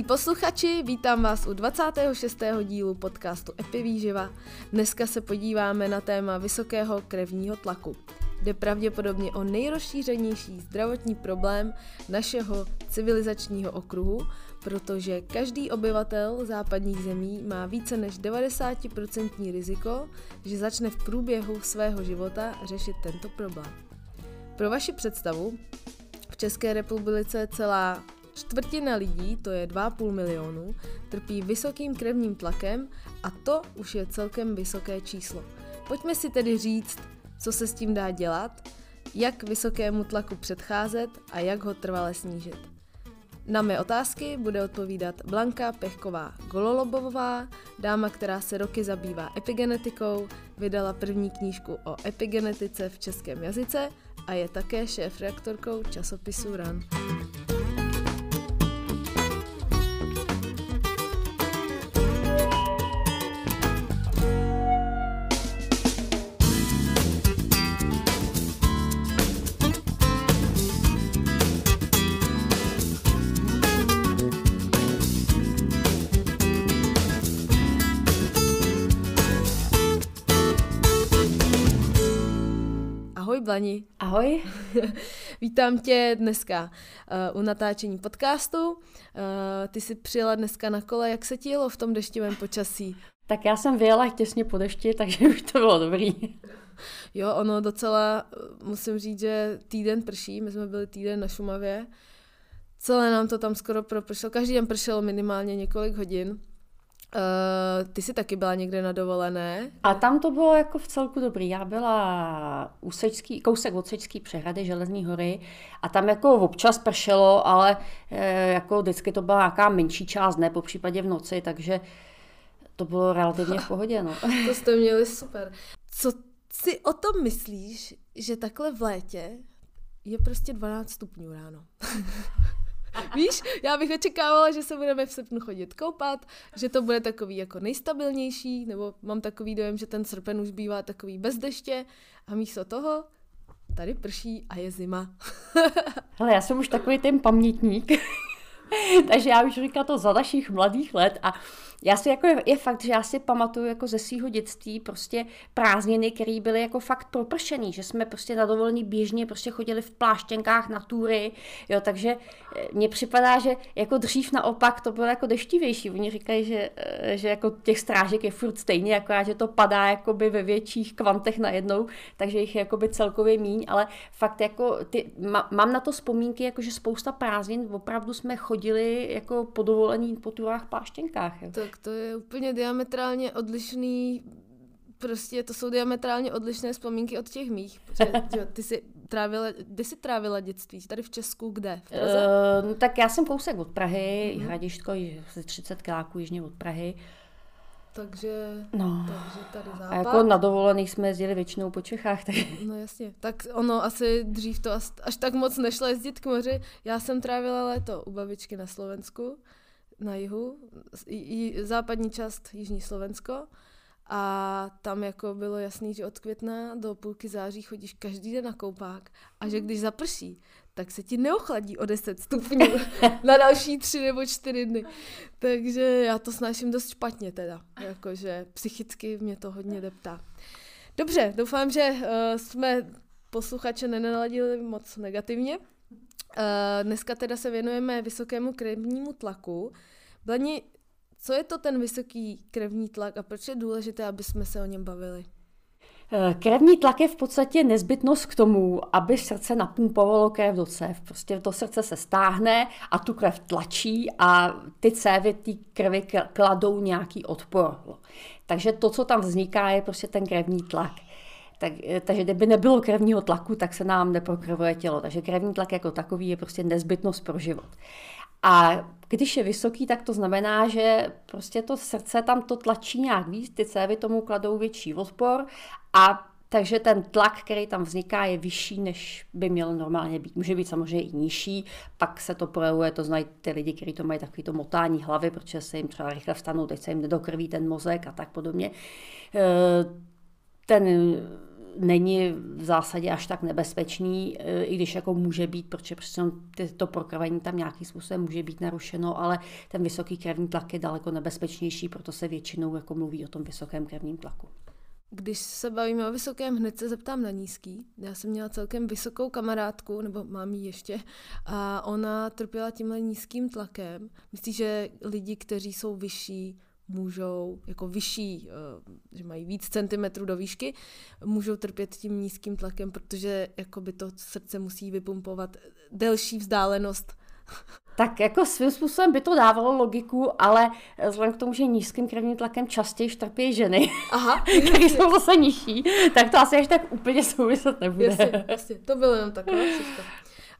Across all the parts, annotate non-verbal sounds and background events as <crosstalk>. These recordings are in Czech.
Milí posluchači, vítám vás u 26. dílu podcastu Epivýživa. Dneska se podíváme na téma vysokého krevního tlaku. Jde pravděpodobně o nejrozšířenější zdravotní problém našeho civilizačního okruhu, protože každý obyvatel západních zemí má více než 90% riziko, že začne v průběhu svého života řešit tento problém. Pro vaši představu, v České republice celá čtvrtina lidí, to je 2,5 milionu, trpí vysokým krevním tlakem a to už je celkem vysoké číslo. Pojďme si tedy říct, co se s tím dá dělat, jak vysokému tlaku předcházet a jak ho trvale snížit. Na mé otázky bude odpovídat Blanka Pechková Gololobová, dáma, která se roky zabývá epigenetikou, vydala první knížku o epigenetice v českém jazyce a je také šéf-reaktorkou časopisu RAN. Blani. Ahoj. <laughs> Vítám tě dneska uh, u natáčení podcastu. Uh, ty jsi přijela dneska na kole, jak se ti jelo v tom deštivém počasí? Tak já jsem vyjela těsně po dešti, <laughs> takže už to bylo dobrý. Jo, ono docela, musím říct, že týden prší, my jsme byli týden na Šumavě, celé nám to tam skoro propršelo, každý den pršelo minimálně několik hodin. Uh, ty jsi taky byla někde na dovolené? A tam to bylo jako v celku dobrý. Já byla u Sečský, kousek od Sečský přehrady Železní hory a tam jako občas pršelo, ale e, jako vždycky to byla nějaká menší část, ne po případě v noci, takže to bylo relativně v pohodě. No. <laughs> to jste měli super. Co si o tom myslíš, že takhle v létě je prostě 12 stupňů ráno? <laughs> <laughs> Víš, já bych očekávala, že se budeme v srpnu chodit koupat, že to bude takový jako nejstabilnější, nebo mám takový dojem, že ten srpen už bývá takový bez deště a místo toho tady prší a je zima. <laughs> Hele, já jsem už takový ten pamětník, <laughs> takže já už říkám to za našich mladých let a já si jako je, je fakt, že já si pamatuju jako ze svého dětství prostě prázdniny, které byly jako fakt propršený, že jsme prostě na dovolení běžně prostě chodili v pláštěnkách na tury, jo, takže eh, mně připadá, že jako dřív naopak to bylo jako deštivější. Oni říkají, že, eh, že jako těch strážek je furt stejně, akorát, že to padá jakoby ve větších kvantech najednou, takže jich je jakoby celkově míň, ale fakt jako ty, má, mám na to vzpomínky, jako že spousta prázdnin opravdu jsme chodili jako po dovolení po turách pláštěnkách. Jo. To tak to je úplně diametrálně odlišný, prostě to jsou diametrálně odlišné vzpomínky od těch mých. Protože, <laughs> že, ty jsi trávila, kde jsi trávila dětství? Tady v Česku, kde? V Praze? Uh, no, tak já jsem kousek od Prahy, mm. Hradištko, asi 30 kiláků jižně od Prahy. Takže, no. takže tady západ. A jako na dovolených jsme jezdili většinou po Čechách. Tak... <laughs> No jasně, tak ono asi dřív to až, až tak moc nešlo jezdit k moři. Já jsem trávila léto u babičky na Slovensku na jihu, západní část Jižní Slovensko a tam jako bylo jasný, že od května do půlky září chodíš každý den na koupák a že když zaprší, tak se ti neochladí o 10 stupňů <laughs> na další tři nebo čtyři dny. Takže já to snáším dost špatně teda, jakože psychicky mě to hodně deptá. Dobře, doufám, že uh, jsme posluchače nenaladili moc negativně. Uh, dneska teda se věnujeme vysokému krevnímu tlaku. Blani, co je to ten vysoký krevní tlak a proč je důležité, aby jsme se o něm bavili? Eh, krevní tlak je v podstatě nezbytnost k tomu, aby srdce napumpovalo krev do cév. Prostě to srdce se stáhne a tu krev tlačí a ty cévy té krvi kladou nějaký odpor. Takže to, co tam vzniká, je prostě ten krevní tlak. Tak, eh, takže kdyby nebylo krevního tlaku, tak se nám neprokrvuje tělo. Takže krevní tlak jako takový je prostě nezbytnost pro život. A když je vysoký, tak to znamená, že prostě to srdce tam to tlačí nějak víc, ty cévy tomu kladou větší odpor a takže ten tlak, který tam vzniká, je vyšší, než by měl normálně být. Může být samozřejmě i nižší, pak se to projevuje, to znají ty lidi, kteří to mají takový to motání hlavy, protože se jim třeba rychle vstanou, teď se jim nedokrví ten mozek a tak podobně. E, ten není v zásadě až tak nebezpečný, e, i když jako může být, protože prostě to prokrvení tam nějakým způsobem může být narušeno, ale ten vysoký krevní tlak je daleko nebezpečnější, proto se většinou jako mluví o tom vysokém krevním tlaku. Když se bavíme o vysokém, hned se zeptám na nízký. Já jsem měla celkem vysokou kamarádku, nebo mám ji ještě, a ona trpěla tímhle nízkým tlakem. Myslíš, že lidi, kteří jsou vyšší, můžou, jako vyšší, eh, že mají víc centimetrů do výšky, můžou trpět tím nízkým tlakem, protože jakoby to srdce musí vypumpovat delší vzdálenost <laughs> tak jako svým způsobem by to dávalo logiku, ale vzhledem k tomu, že nízkým krevním tlakem častěji trpí ženy, Aha. <laughs> které jsou zase nižší, tak to asi až tak úplně <laughs> souviset nebude. Jasně, jasně. to bylo jenom takové všechno.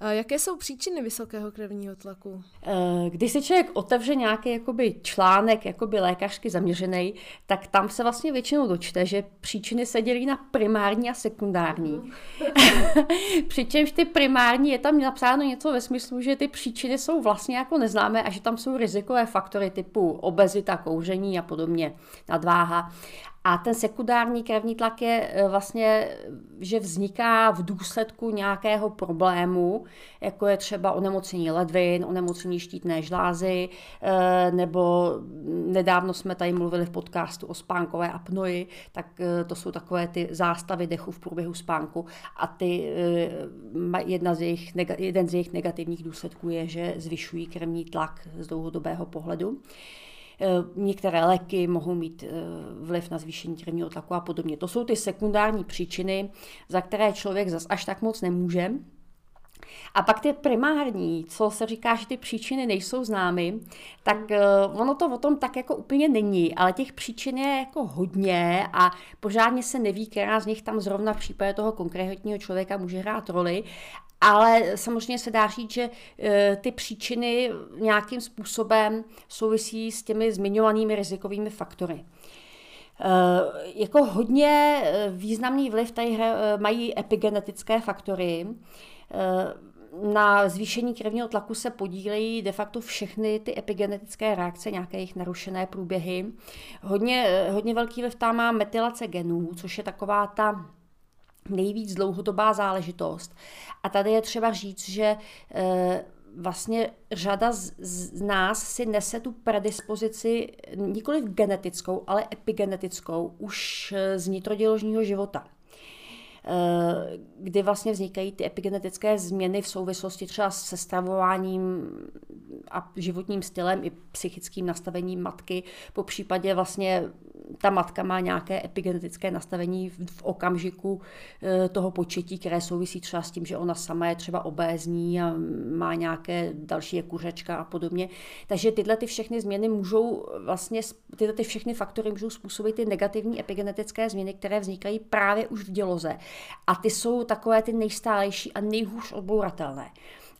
Jaké jsou příčiny vysokého krevního tlaku? Eh, když si člověk otevře nějaký jakoby, článek jakoby lékařsky zaměřený, tak tam se vlastně většinou dočte, že příčiny se dělí na primární a sekundární. <laughs> Přičemž ty primární je tam napsáno něco ve smyslu, že ty příčiny jsou vlastně jako neznámé a že tam jsou rizikové faktory typu obezita, kouření a podobně, nadváha. A ten sekundární krevní tlak je e, vlastně, že vzniká v důsledku nějakého problému, jako je třeba onemocnění ledvin, onemocnění štítné žlázy, e, nebo nedávno jsme tady mluvili v podcastu o spánkové apnoji, tak e, to jsou takové ty zástavy dechu v průběhu spánku a ty, jedna z jejich, jeden z jejich negativních důsledků je, že zvyšují krevní tlak z dlouhodobého pohledu. Eh, některé léky mohou mít eh, vliv na zvýšení krevního tlaku a podobně. To jsou ty sekundární příčiny, za které člověk zas až tak moc nemůže. A pak ty primární, co se říká, že ty příčiny nejsou známy, tak uh, ono to o tom tak jako úplně není, ale těch příčin je jako hodně a pořádně se neví, která z nich tam zrovna v případě toho konkrétního člověka může hrát roli. Ale samozřejmě se dá říct, že e, ty příčiny nějakým způsobem souvisí s těmi zmiňovanými rizikovými faktory. E, jako hodně významný vliv tady mají epigenetické faktory. Na zvýšení krevního tlaku se podílejí de facto všechny ty epigenetické reakce, nějaké jejich narušené průběhy. Hodně, hodně velký vliv tam má metylace genů, což je taková ta nejvíc dlouhodobá záležitost. A tady je třeba říct, že e, vlastně řada z, z nás si nese tu predispozici nikoli genetickou, ale epigenetickou už z nitroděložního života kdy vlastně vznikají ty epigenetické změny v souvislosti třeba se stravováním a životním stylem i psychickým nastavením matky, po případě vlastně ta matka má nějaké epigenetické nastavení v, okamžiku e, toho početí, které souvisí třeba s tím, že ona sama je třeba obézní a má nějaké další kuřečka a podobně. Takže tyhle ty všechny změny můžou vlastně, tyhle ty všechny faktory můžou způsobit ty negativní epigenetické změny, které vznikají právě už v děloze. A ty jsou takové ty nejstálejší a nejhůř odbouratelné.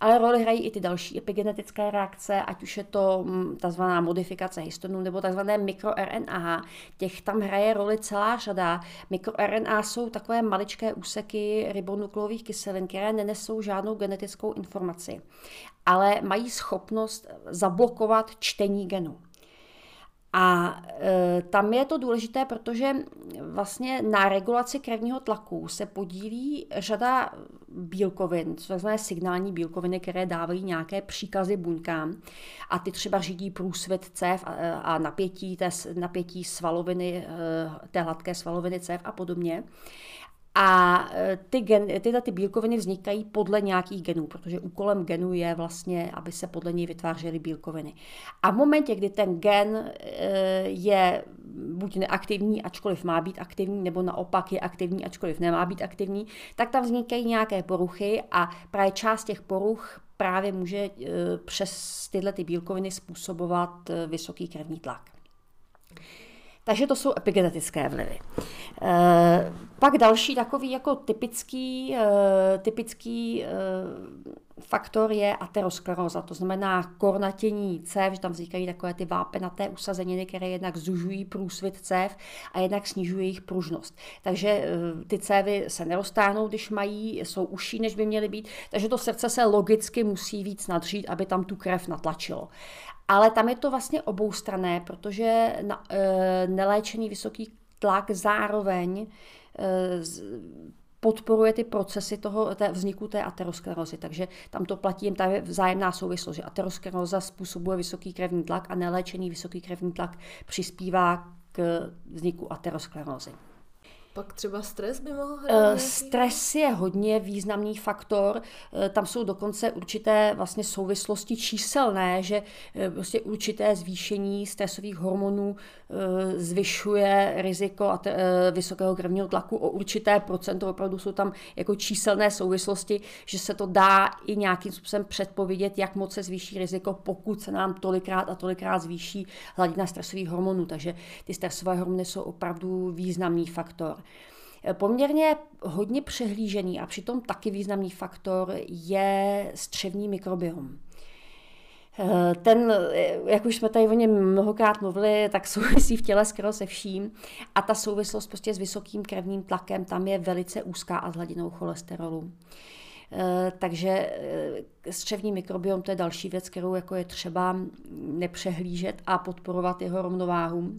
Ale roli hrají i ty další epigenetické reakce, ať už je to mm, tzv. modifikace histonu nebo tzv. mikroRNA. Těch tam hraje roli celá řada. MikroRNA jsou takové maličké úseky ribonukleových kyselin, které nenesou žádnou genetickou informaci, ale mají schopnost zablokovat čtení genu. A e, tam je to důležité, protože vlastně na regulaci krevního tlaku se podílí řada bílkovin, znamená signální bílkoviny, které dávají nějaké příkazy buňkám a ty třeba řídí průsvit cév a, a napětí, té, napětí svaloviny, e, té hladké svaloviny cév a podobně. A e, ty gen, tyhle ty bílkoviny vznikají podle nějakých genů, protože úkolem genu je vlastně, aby se podle něj vytvářely bílkoviny. A v momentě, kdy ten gen e, je buď neaktivní, ačkoliv má být aktivní, nebo naopak je aktivní, ačkoliv nemá být aktivní, tak tam vznikají nějaké poruchy a právě část těch poruch právě může e, přes tyhle ty bílkoviny způsobovat vysoký krevní tlak. Takže to jsou epigenetické vlivy. E, pak další takový jako typický, e, typický e, faktor je ateroskleróza, to znamená kornatění cév, že tam vznikají takové ty vápenaté usazeniny, které jednak zužují průsvit cév a jednak snižují jejich pružnost. Takže ty cévy se neroztáhnou, když mají, jsou užší, než by měly být, takže to srdce se logicky musí víc nadřít, aby tam tu krev natlačilo. Ale tam je to vlastně oboustrané, protože na, e, neléčený vysoký tlak zároveň podporuje ty procesy toho té vzniku té aterosklerózy. Takže tam to platí jen ta vzájemná souvislost, že ateroskleróza způsobuje vysoký krevní tlak a neléčený vysoký krevní tlak přispívá k vzniku aterosklerózy. Pak třeba stres by mohl hrát? Uh, stres je hodně významný faktor. Uh, tam jsou dokonce určité vlastně souvislosti číselné, že uh, prostě určité zvýšení stresových hormonů zvyšuje riziko a vysokého krevního tlaku o určité procento. Opravdu jsou tam jako číselné souvislosti, že se to dá i nějakým způsobem předpovědět, jak moc se zvýší riziko, pokud se nám tolikrát a tolikrát zvýší hladina stresových hormonů. Takže ty stresové hormony jsou opravdu významný faktor. Poměrně hodně přehlížený a přitom taky významný faktor je střevní mikrobiom. Ten, jak už jsme tady o něm mnohokrát mluvili, tak souvisí v těle skoro se vším a ta souvislost prostě s vysokým krevním tlakem tam je velice úzká a s hladinou cholesterolu. Takže střevní mikrobiom to je další věc, kterou jako je třeba nepřehlížet a podporovat jeho rovnováhu.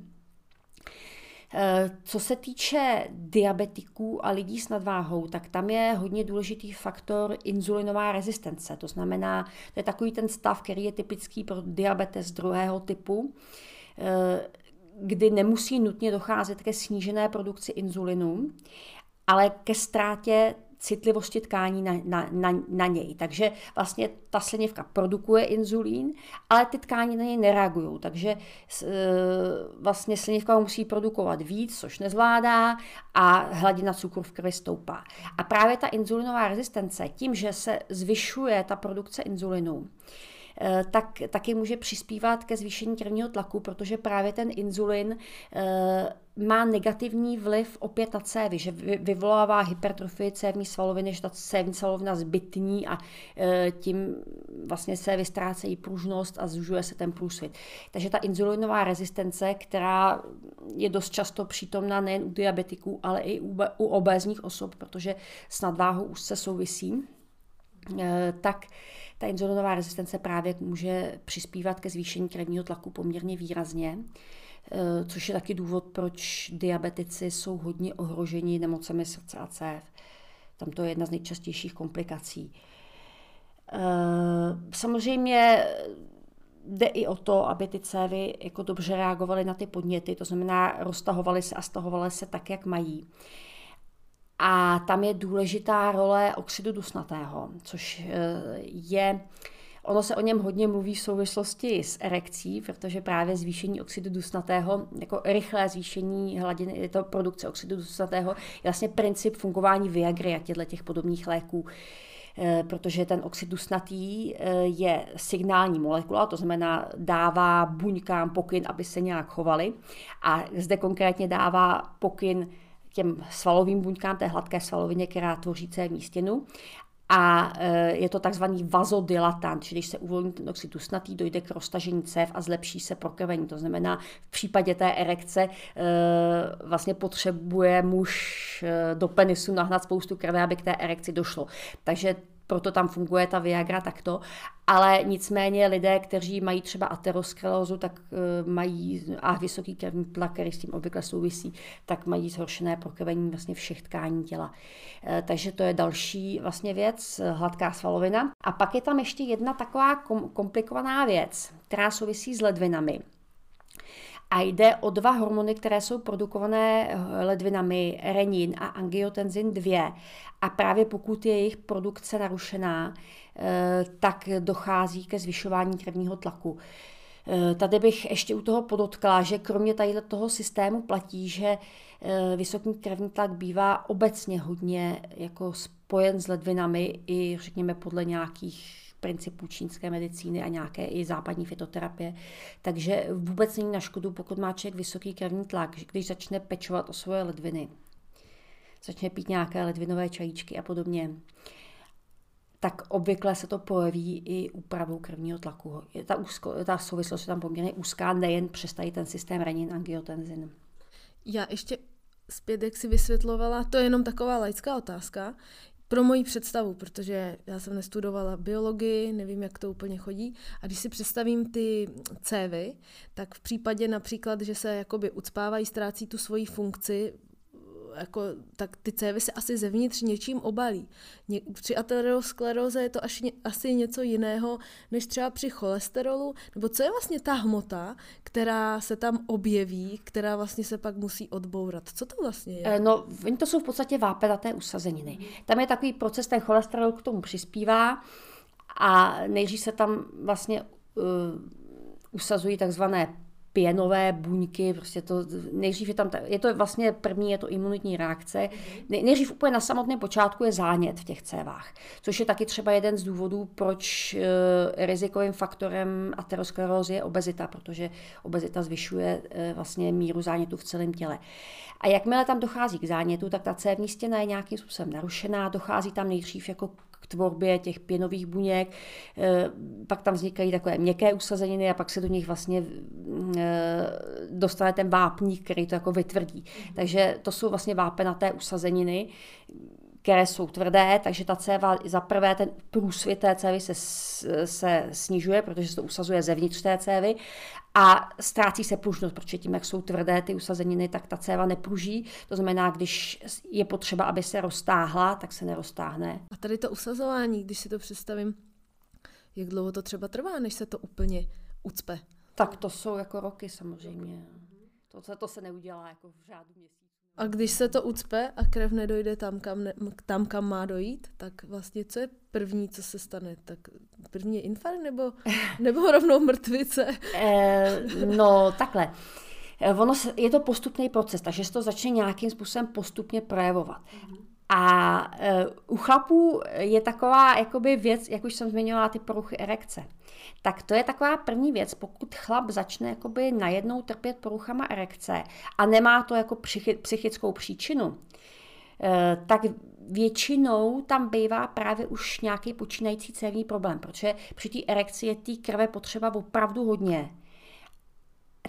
Eh, co se týče diabetiků a lidí s nadváhou, tak tam je hodně důležitý faktor inzulinová rezistence. To znamená, to je takový ten stav, který je typický pro diabetes druhého typu, eh, kdy nemusí nutně docházet ke snížené produkci inzulinu, ale ke ztrátě citlivosti tkání na, na, na, na něj. Takže vlastně ta slinivka produkuje inzulín, ale ty tkání na něj nereagují. Takže e, vlastně slinivka musí produkovat víc, což nezvládá a hladina cukru v krvi stoupá. A právě ta inzulinová rezistence, tím, že se zvyšuje ta produkce inzulinu, tak taky může přispívat ke zvýšení krevního tlaku, protože právě ten inzulin e, má negativní vliv opět na cévy, že vyvolává hypertrofii cévní svaloviny, že ta cévní svalovina zbytní a e, tím vlastně se vystrácejí pružnost a zužuje se ten průsvit. Takže ta inzulinová rezistence, která je dost často přítomná nejen u diabetiků, ale i u, obézních osob, protože s nadváhou už se souvisí, tak ta inzulinová rezistence právě může přispívat ke zvýšení krevního tlaku poměrně výrazně. Eh, což je taky důvod, proč diabetici jsou hodně ohroženi nemocemi srdce a cév. Tam to je jedna z nejčastějších komplikací. Eh, samozřejmě jde i o to, aby ty cévy jako dobře reagovaly na ty podněty, to znamená roztahovaly se a stahovaly se tak, jak mají. A tam je důležitá role oxidu dusnatého, což eh, je Ono se o něm hodně mluví v souvislosti s erekcí, protože právě zvýšení oxidu dusnatého, jako rychlé zvýšení hladiny to produkce oxidu dusnatého, je vlastně princip fungování Viagry a těchto těch podobných léků. Eh, protože ten oxid dusnatý eh, je signální molekula, to znamená dává buňkám pokyn, aby se nějak chovali. A zde konkrétně dává pokyn těm svalovým buňkám, té hladké svalovině, která tvoří cévní stěnu a e, je to takzvaný vazodilatant, čili když se uvolní ten oxid dusnatý, dojde k roztažení cév a zlepší se prokrvení. To znamená, v případě té erekce e, vlastně potřebuje muž e, do penisu nahnat spoustu krve, aby k té erekci došlo. Takže proto tam funguje ta Viagra takto. Ale nicméně lidé, kteří mají třeba aterosklerózu, tak uh, mají a vysoký krevní tlak, který s tím obvykle souvisí, tak mají zhoršené prokrvení vlastně všech tkání těla. Uh, takže to je další vlastně věc, hladká svalovina. A pak je tam ještě jedna taková kom- komplikovaná věc, která souvisí s ledvinami. A jde o dva hormony, které jsou produkované eh, ledvinami, renin a angiotenzin 2. A právě pokud je jejich produkce narušená, eh, tak dochází ke zvyšování krevního tlaku. Eh, tady bych ještě u toho podotkla, že kromě tady toho systému platí, že vysoký krevní tlak bývá obecně hodně jako spojen s ledvinami i řekněme podle nějakých principů čínské medicíny a nějaké i západní fitoterapie. Takže vůbec není na škodu, pokud má člověk vysoký krevní tlak, když začne pečovat o svoje ledviny, začne pít nějaké ledvinové čajíčky a podobně, tak obvykle se to projeví i úpravou krevního tlaku. Je ta, úzko, ta souvislost je tam poměrně úzká, nejen přes tady ten systém renin angiotenzin. Já ještě zpět, jak si vysvětlovala, to je jenom taková laická otázka, pro moji představu, protože já jsem nestudovala biologii, nevím, jak to úplně chodí. A když si představím ty cévy, tak v případě například, že se jakoby ucpávají, ztrácí tu svoji funkci, jako, tak ty cévy se asi zevnitř něčím obalí. Ně, při ateroskleróze je to až, asi něco jiného, než třeba při cholesterolu, nebo co je vlastně ta hmota, která se tam objeví, která vlastně se pak musí odbourat. Co to vlastně je? Eh, no, to jsou v podstatě vápenaté usazeniny. Tam je takový proces, ten cholesterol k tomu přispívá a nejdřív se tam vlastně uh, usazují takzvané pěnové buňky, prostě to, nejdřív je tam, je to vlastně první, je to imunitní reakce. Nejdřív úplně na samotném počátku je zánět v těch cévách, což je taky třeba jeden z důvodů, proč e, rizikovým faktorem aterosklerózy je obezita, protože obezita zvyšuje e, vlastně míru zánětu v celém těle. A jakmile tam dochází k zánětu, tak ta cévní stěna je nějakým způsobem narušená, dochází tam nejdřív jako tvorbě těch pěnových buněk, eh, pak tam vznikají takové měkké usazeniny a pak se do nich vlastně eh, dostane ten vápník, který to jako vytvrdí. Takže to jsou vlastně vápenaté usazeniny, které jsou tvrdé, takže ta céva, za prvé ten průsvit té cévy se, se snižuje, protože se to usazuje zevnitř té cévy a ztrácí se pružnost, protože tím, jak jsou tvrdé ty usazeniny, tak ta céva nepruží. To znamená, když je potřeba, aby se roztáhla, tak se neroztáhne. A tady to usazování, když si to představím, jak dlouho to třeba trvá, než se to úplně ucpe? Tak to jsou jako roky samozřejmě. To, to se neudělá jako v řádu měsíců. A když se to ucpe a krev nedojde tam kam, ne, tam, kam má dojít, tak vlastně co je první, co se stane? Tak první je infarkt nebo, <laughs> nebo rovnou mrtvice? Eh, no, takhle. Eh, ono je to postupný proces, takže se to začne nějakým způsobem postupně projevovat. A uh, u chlapů je taková jakoby věc, jak už jsem zmiňovala, ty poruchy erekce. Tak to je taková první věc, pokud chlap začne jakoby najednou trpět poruchama erekce a nemá to jako psychickou příčinu, uh, tak většinou tam bývá právě už nějaký počínající cévní problém, protože při té erekci je té krve potřeba opravdu hodně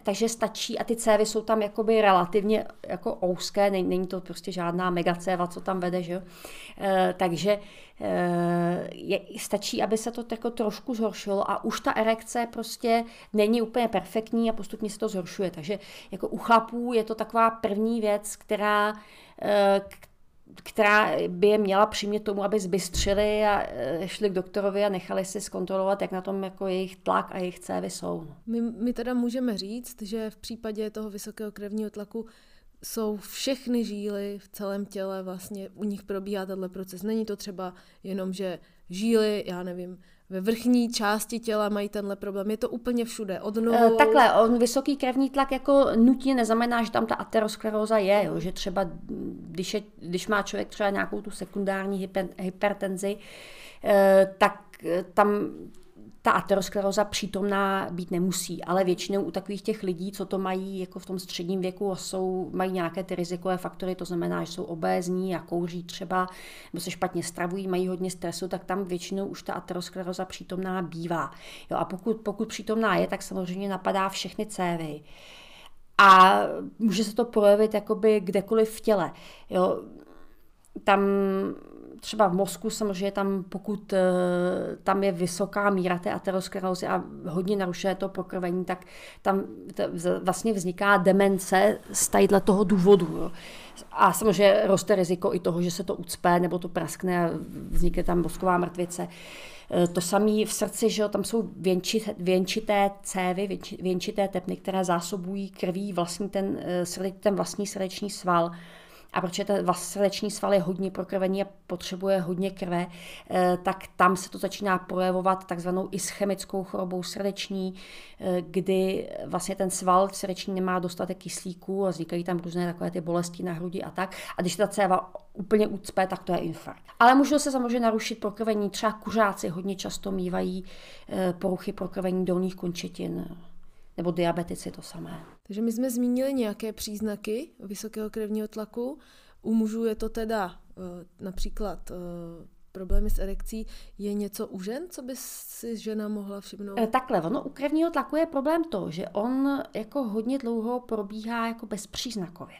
takže stačí a ty cévy jsou tam jakoby relativně jako ouské, není, není to prostě žádná megacéva, co tam vede, že jo. E, takže e, je, stačí, aby se to jako trošku zhoršilo a už ta erekce prostě není úplně perfektní a postupně se to zhoršuje. Takže jako u chlapů je to taková první věc, která, e, která by je měla přimět tomu, aby zbystřili a e, šli k doktorovi a nechali si zkontrolovat, jak na tom jako jejich tlak a jejich cévy jsou. My, my teda můžeme říct, že v případě toho vysokého krevního tlaku jsou všechny žíly v celém těle, vlastně u nich probíhá tenhle proces. Není to třeba jenom, že žíly, já nevím, ve vrchní části těla mají tenhle problém. Je to úplně všude, od nohou. Takhle, on vysoký krevní tlak jako nutně neznamená, že tam ta ateroskleróza je, jo? že třeba když, je, když má člověk třeba nějakou tu sekundární hyper, hypertenzi, eh, tak tam ta ateroskleroza přítomná být nemusí, ale většinou u takových těch lidí, co to mají jako v tom středním věku, jsou, mají nějaké ty rizikové faktory, to znamená, že jsou obézní a kouří třeba, nebo se špatně stravují, mají hodně stresu, tak tam většinou už ta ateroskleroza přítomná bývá. Jo, a pokud, pokud přítomná je, tak samozřejmě napadá všechny cévy. A může se to projevit jakoby kdekoliv v těle. Jo, tam třeba v mozku samozřejmě tam, pokud eh, tam je vysoká míra té aterosklerózy a hodně narušuje to pokrvení, tak tam vlastně vzniká demence z tadyhle toho důvodu. Jo. A samozřejmě roste riziko i toho, že se to ucpe nebo to praskne a vznikne tam mozková mrtvice. Eh, to samé v srdci, že jo, tam jsou věnčité, věnčité cévy, věnčité tepny, které zásobují krví vlastní ten, eh, ten vlastní srdeční sval. A protože ten srdeční sval je hodně prokrvený a potřebuje hodně krve, eh, tak tam se to začíná projevovat takzvanou ischemickou chorobou srdeční, eh, kdy vlastně ten sval srdeční nemá dostatek kyslíku a vznikají tam různé takové ty bolesti na hrudi a tak. A když ta céva úplně ucpe, tak to je infarkt. Ale můžou se samozřejmě narušit prokrvení. Třeba kuřáci hodně často mývají eh, poruchy prokrvení dolních končetin nebo diabetici to samé. Takže my jsme zmínili nějaké příznaky vysokého krevního tlaku. U mužů je to teda eh, například eh, problémy s erekcí. Je něco u žen, co by si žena mohla všimnout? Eh, takhle, ono u krevního tlaku je problém to, že on jako hodně dlouho probíhá jako bezpříznakově.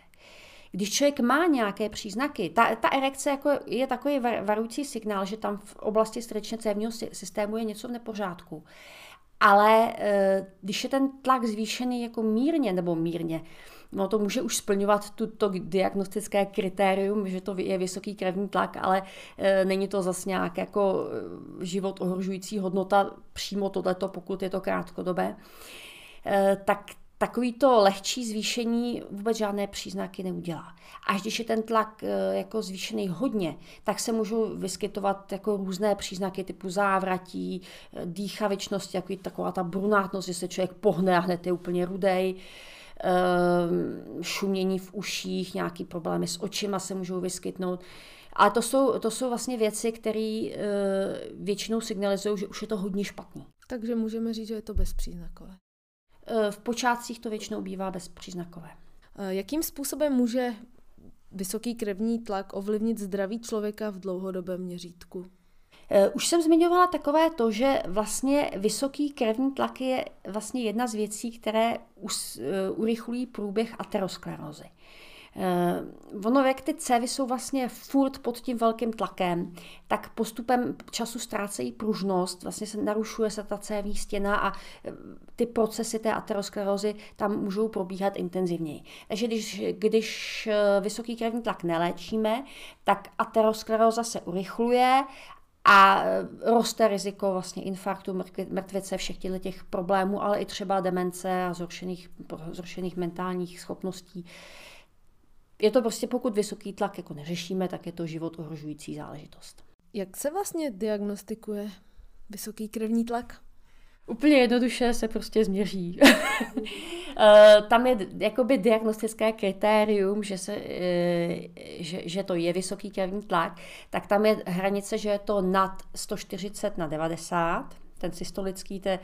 Když člověk má nějaké příznaky, ta, ta erekce jako je takový varující signál, že tam v oblasti srdečně cévního systému je něco v nepořádku. Ale když je ten tlak zvýšený jako mírně nebo mírně, no to může už splňovat tuto diagnostické kritérium, že to je vysoký krevní tlak, ale e, není to zase nějak jako život ohrožující hodnota přímo tohleto, pokud je to krátkodobé. Tak takový to lehčí zvýšení vůbec žádné příznaky neudělá. Až když je ten tlak e, jako zvýšený hodně, tak se můžou vyskytovat jako různé příznaky typu závratí, e, dýchavičnosti, jako taková ta brunátnost, že se člověk pohne a hned je úplně rudej, e, šumění v uších, nějaký problémy s očima se můžou vyskytnout. Ale to jsou, to jsou vlastně věci, které většinou signalizují, že už je to hodně špatný. Takže můžeme říct, že je to bezpříznakové. Eh, v počátcích to většinou bývá bezpříznakové. Eh, jakým způsobem může vysoký krevní tlak ovlivnit zdraví člověka v dlouhodobém měřítku? Eh, už jsem zmiňovala takové to, že vlastně vysoký krevní tlak je vlastně jedna z věcí, které urychlují průběh aterosklerózy. Uh, ono, jak ty cévy jsou vlastně furt pod tím velkým tlakem, tak postupem času ztrácejí pružnost, vlastně se narušuje se ta cévní stěna a eh, ty procesy té aterosklerózy tam můžou probíhat intenzivněji. Takže když, když eh, vysoký krevní tlak neléčíme, tak ateroskleróza se urychluje a roste riziko vlastně infarktu, mrtvice, všech těch problémů, ale i třeba demence a zhoršených, zhoršených mentálních schopností je to prostě, pokud vysoký tlak jako neřešíme, tak je to život ohrožující záležitost. Jak se vlastně diagnostikuje vysoký krevní tlak? Úplně jednoduše se prostě změří. <laughs> Eh, tam je jakoby diagnostické kritérium, že, se, eh, že, že to je vysoký krevní tlak, tak tam je hranice, že je to nad 140 na 90 ten systolický, te,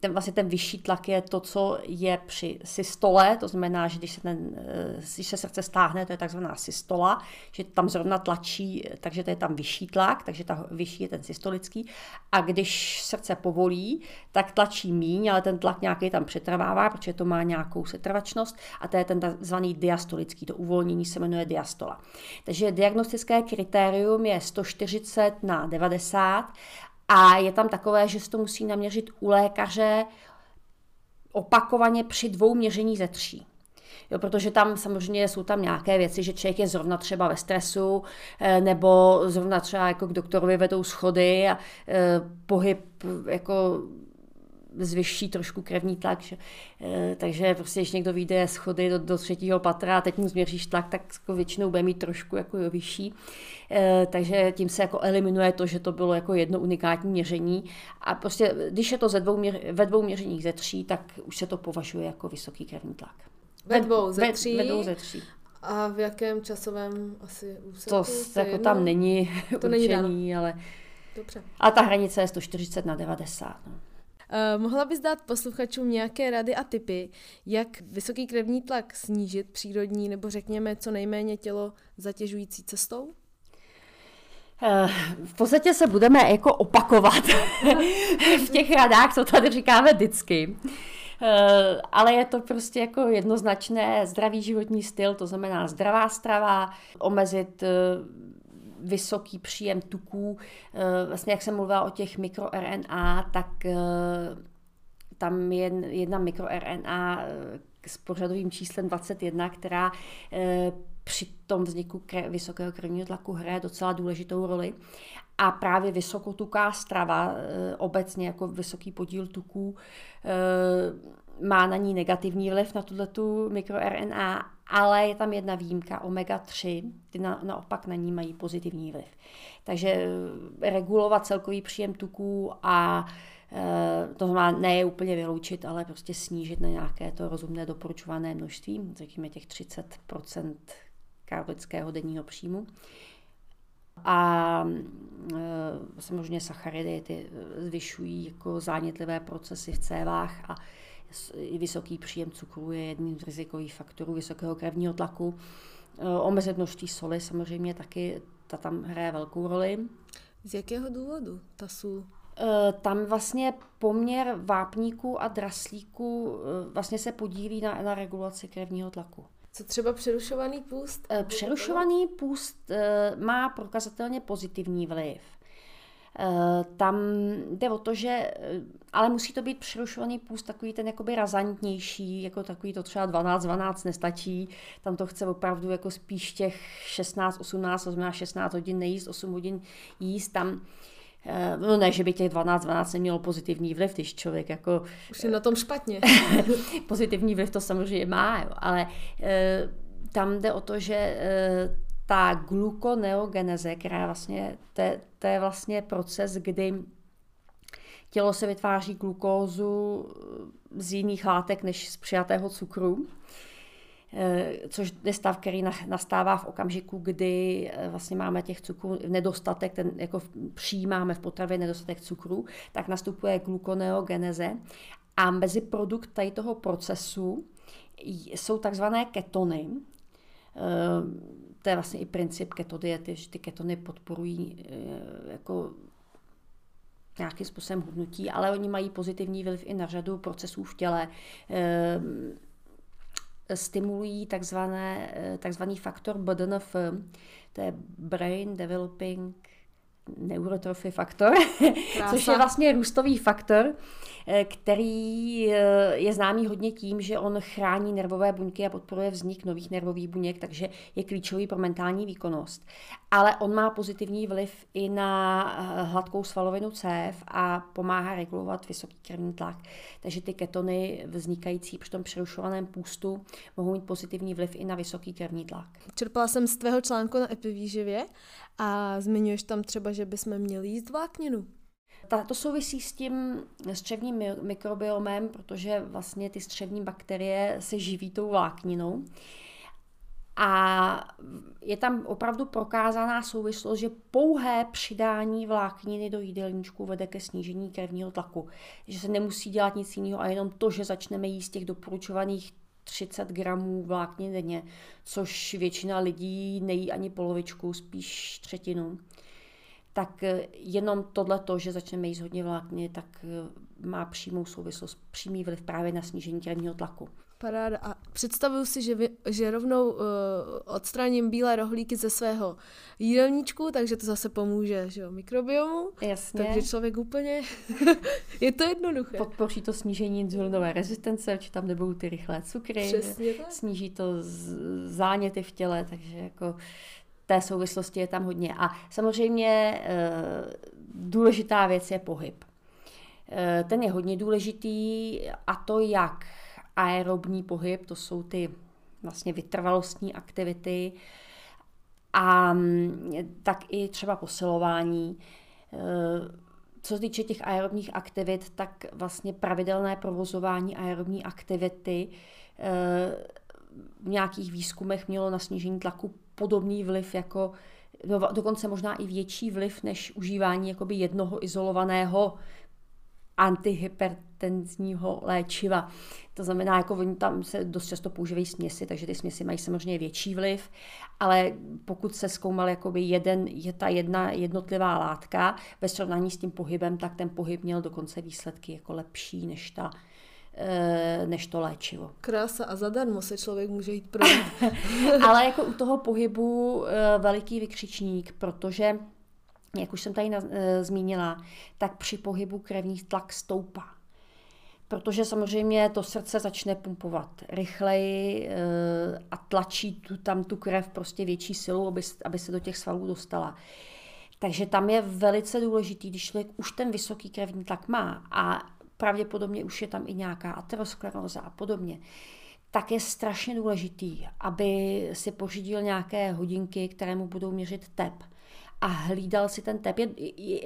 ten, vlastně ten vyšší tlak je to, co je při systole, to znamená, že když se, ten, eh, když se srdce stáhne, to je takzvaná systola, že tam zrovna tlačí, takže to je tam vyšší tlak, takže ta vyšší je ten systolický. A když srdce povolí, tak tlačí míň, ale ten tlak nějaký tam přetrvává, protože to má nějakou setrvačnost a to je ten takzvaný diastolický, to uvolnění se jmenuje diastola. Takže diagnostické kritérium je 140 na 90 a je tam takové, že se to musí naměřit u lékaře opakovaně při dvou měření ze tří. Jo, protože tam samozřejmě jsou tam nějaké věci, že člověk je zrovna třeba ve stresu, eh, nebo zrovna třeba jako k doktorovi vedou schody a eh, pohyb jako zvyší trošku krevní tlak. Že, e, takže prostě, když někdo vyjde schody do, do třetího patra a teď mu změříš tlak, tak jako většinou bude mít trošku jako jo, vyšší. E, takže tím se jako eliminuje to, že to bylo jako jedno unikátní měření. A prostě, když je to ze dvou měř, ve dvou měřeních ze tří, tak už se to považuje jako vysoký krevní tlak. Ve dvou ze tří? Ve, ve dvou ze tří. A v jakém časovém asi úseku? To jako tam není to <laughs> určený, není ale... Dobře. A ta hranice je 140 na 90. No. Uh, mohla bys dát posluchačům nějaké rady a typy, jak vysoký krevní tlak snížit přírodní nebo řekněme co nejméně tělo zatěžující cestou? Eh, v podstatě se budeme jako opakovat <laughs> v těch radách, co tady říkáme vždycky. Eh, ale je to prostě jako jednoznačné zdravý životní styl, to znamená zdravá strava, omezit vysoký příjem tuků. Eh, vlastně jak jsem mluvila o těch mikroRNA, tak eh, tam je jedna mikroRNA eh, s pořadovým číslem 21, která při tom vzniku vysokého krevního tlaku hraje docela důležitou roli. A právě vysokotuká strava, obecně jako vysoký podíl tuků, má na ní negativní vliv na tuto mikroRNA, ale je tam jedna výjimka, omega-3, ty na, naopak na ní mají pozitivní vliv. Takže eh, regulovat celkový příjem tuků a e, to znamená ne je úplně vyloučit, ale prostě snížit na nějaké to rozumné doporučované množství, řekněme těch 30% kalorického denního příjmu. A e, samozřejmě sacharidy ty zvyšují jako zánětlivé procesy v cévách a vysoký příjem cukru je jedním z rizikových faktorů vysokého krevního tlaku. E, omezit množství soli samozřejmě taky, ta tam hraje velkou roli. Z jakého důvodu ta sůl? E, tam vlastně poměr vápníků a draslíků e, vlastně se podílí na, na regulaci krevního tlaku. Co třeba přerušovaný půst? Přerušovaný půst má prokazatelně pozitivní vliv. Tam jde o to, že ale musí to být přerušovaný půst takový ten jakoby razantnější, jako takový to třeba 12, 12 nestačí, tam to chce opravdu jako spíš těch 16, 18, 18, 16 hodin nejíst, 8 hodin jíst, tam Eh, no ne, že by těch 12-12 nemělo pozitivní vliv, když člověk jako... Už je na tom špatně. <laughs> pozitivní vliv to samozřejmě má, jo, ale e, tam jde o to, že e, ta glukoneogeneze, která vlastně, to, to je vlastně proces, kdy tělo se vytváří glukózu z jiných látek než z přijatého cukru. Eh, což je stav, který nastává v okamžiku, kdy eh, vlastně máme těch cukrů nedostatek, ten jako přijímáme v potravě nedostatek cukru, tak nastupuje glukoneogeneze a mezi produkt tady toho procesu jsou takzvané ketony. Eh, to je vlastně i princip ketodiety, že ty ketony podporují jako nějakým způsobem hubnutí, ale oni mají pozitivní vliv i na řadu procesů v těle. Stimulují takzvané, eh, takzvaný faktor BDNF, to je Brain Developing Neurotrophy faktor, <laughs> což je vlastně růstový faktor, Eh, který eh, je známý hodně tím, že on chrání nervové buňky a podporuje vznik nových nervových buněk, takže je klíčový pro mentální výkonnost. Ale on má pozitivní vliv i na eh, hladkou svalovinu cév a pomáhá regulovat vysoký krevní tlak. Takže ty ketony vznikající při tom přerušovaném půstu mohou mít pozitivní vliv i na vysoký krevní tlak. Čerpala jsem z tvého článku na epivýživě a zmiňuješ tam třeba, že bychom měli jíst vlákninu. To souvisí s tím střevním mikrobiomem, protože vlastně ty střevní bakterie se živí tou vlákninou. A je tam opravdu prokázaná souvislost, že pouhé přidání vlákniny do jídelníčku vede ke snížení krevního tlaku. Že se nemusí dělat nic jiného a jenom to, že začneme jíst těch doporučovaných 30 gramů vlákniny denně, což většina lidí nejí ani polovičku, spíš třetinu tak eh, jenom tohle, že začneme jíst hodně vlákniny, tak eh, má přímou souvislost, přímý vliv právě na snížení krevního tlaku. Paráda. A představuju si, že, vy, že rovnou uh, odstraním bílé rohlíky ze svého jídelníčku, takže to zase pomůže že jo, mikrobiomu. Jasně. Takže člověk úplně... <laughs> je to jednoduché. Podpoří to snížení inzulinové rezistence, či tam nebudou ty rychlé cukry. Přesně tak. Sníží to záněty v těle, takže jako té souvislosti je tam hodně. A samozřejmě eh, důležitá věc je pohyb. Eh, ten je hodně důležitý a to jak aerobní pohyb, to jsou ty vlastně vytrvalostní aktivity, a mm, tak i třeba posilování. Eh, co se týče těch aerobních aktivit, tak vlastně pravidelné provozování aerobní aktivity v nějakých výzkumech mělo na snížení tlaku podobný vliv jako no, dokonce možná i větší vliv než užívání jakoby jednoho izolovaného antihypertenzního léčiva. To znamená, jako oni tam se dost často používají směsi, takže ty směsi mají samozřejmě větší vliv, ale pokud se zkoumal jakoby jeden, je ta jedna jednotlivá látka ve srovnání s tím pohybem, tak ten pohyb měl dokonce výsledky jako lepší než ta než to léčivo. Krása a zadarmo se člověk může jít pro. <laughs> Ale jako u toho pohybu eh, veliký vykřičník, protože, jak už jsem tady eh, zmínila, tak při pohybu krevní tlak stoupá. Protože samozřejmě to srdce začne pumpovat rychleji a tlačí tu, tam tu krev prostě větší silou, aby, aby se do těch svalů dostala. Takže tam je velice důležitý, když člověk už ten vysoký krevní tlak má a pravděpodobně už je tam i nějaká ateroskleróza a podobně, tak je strašně důležitý, aby si pořídil nějaké hodinky, které mu budou měřit tep a hlídal si ten tep. Je,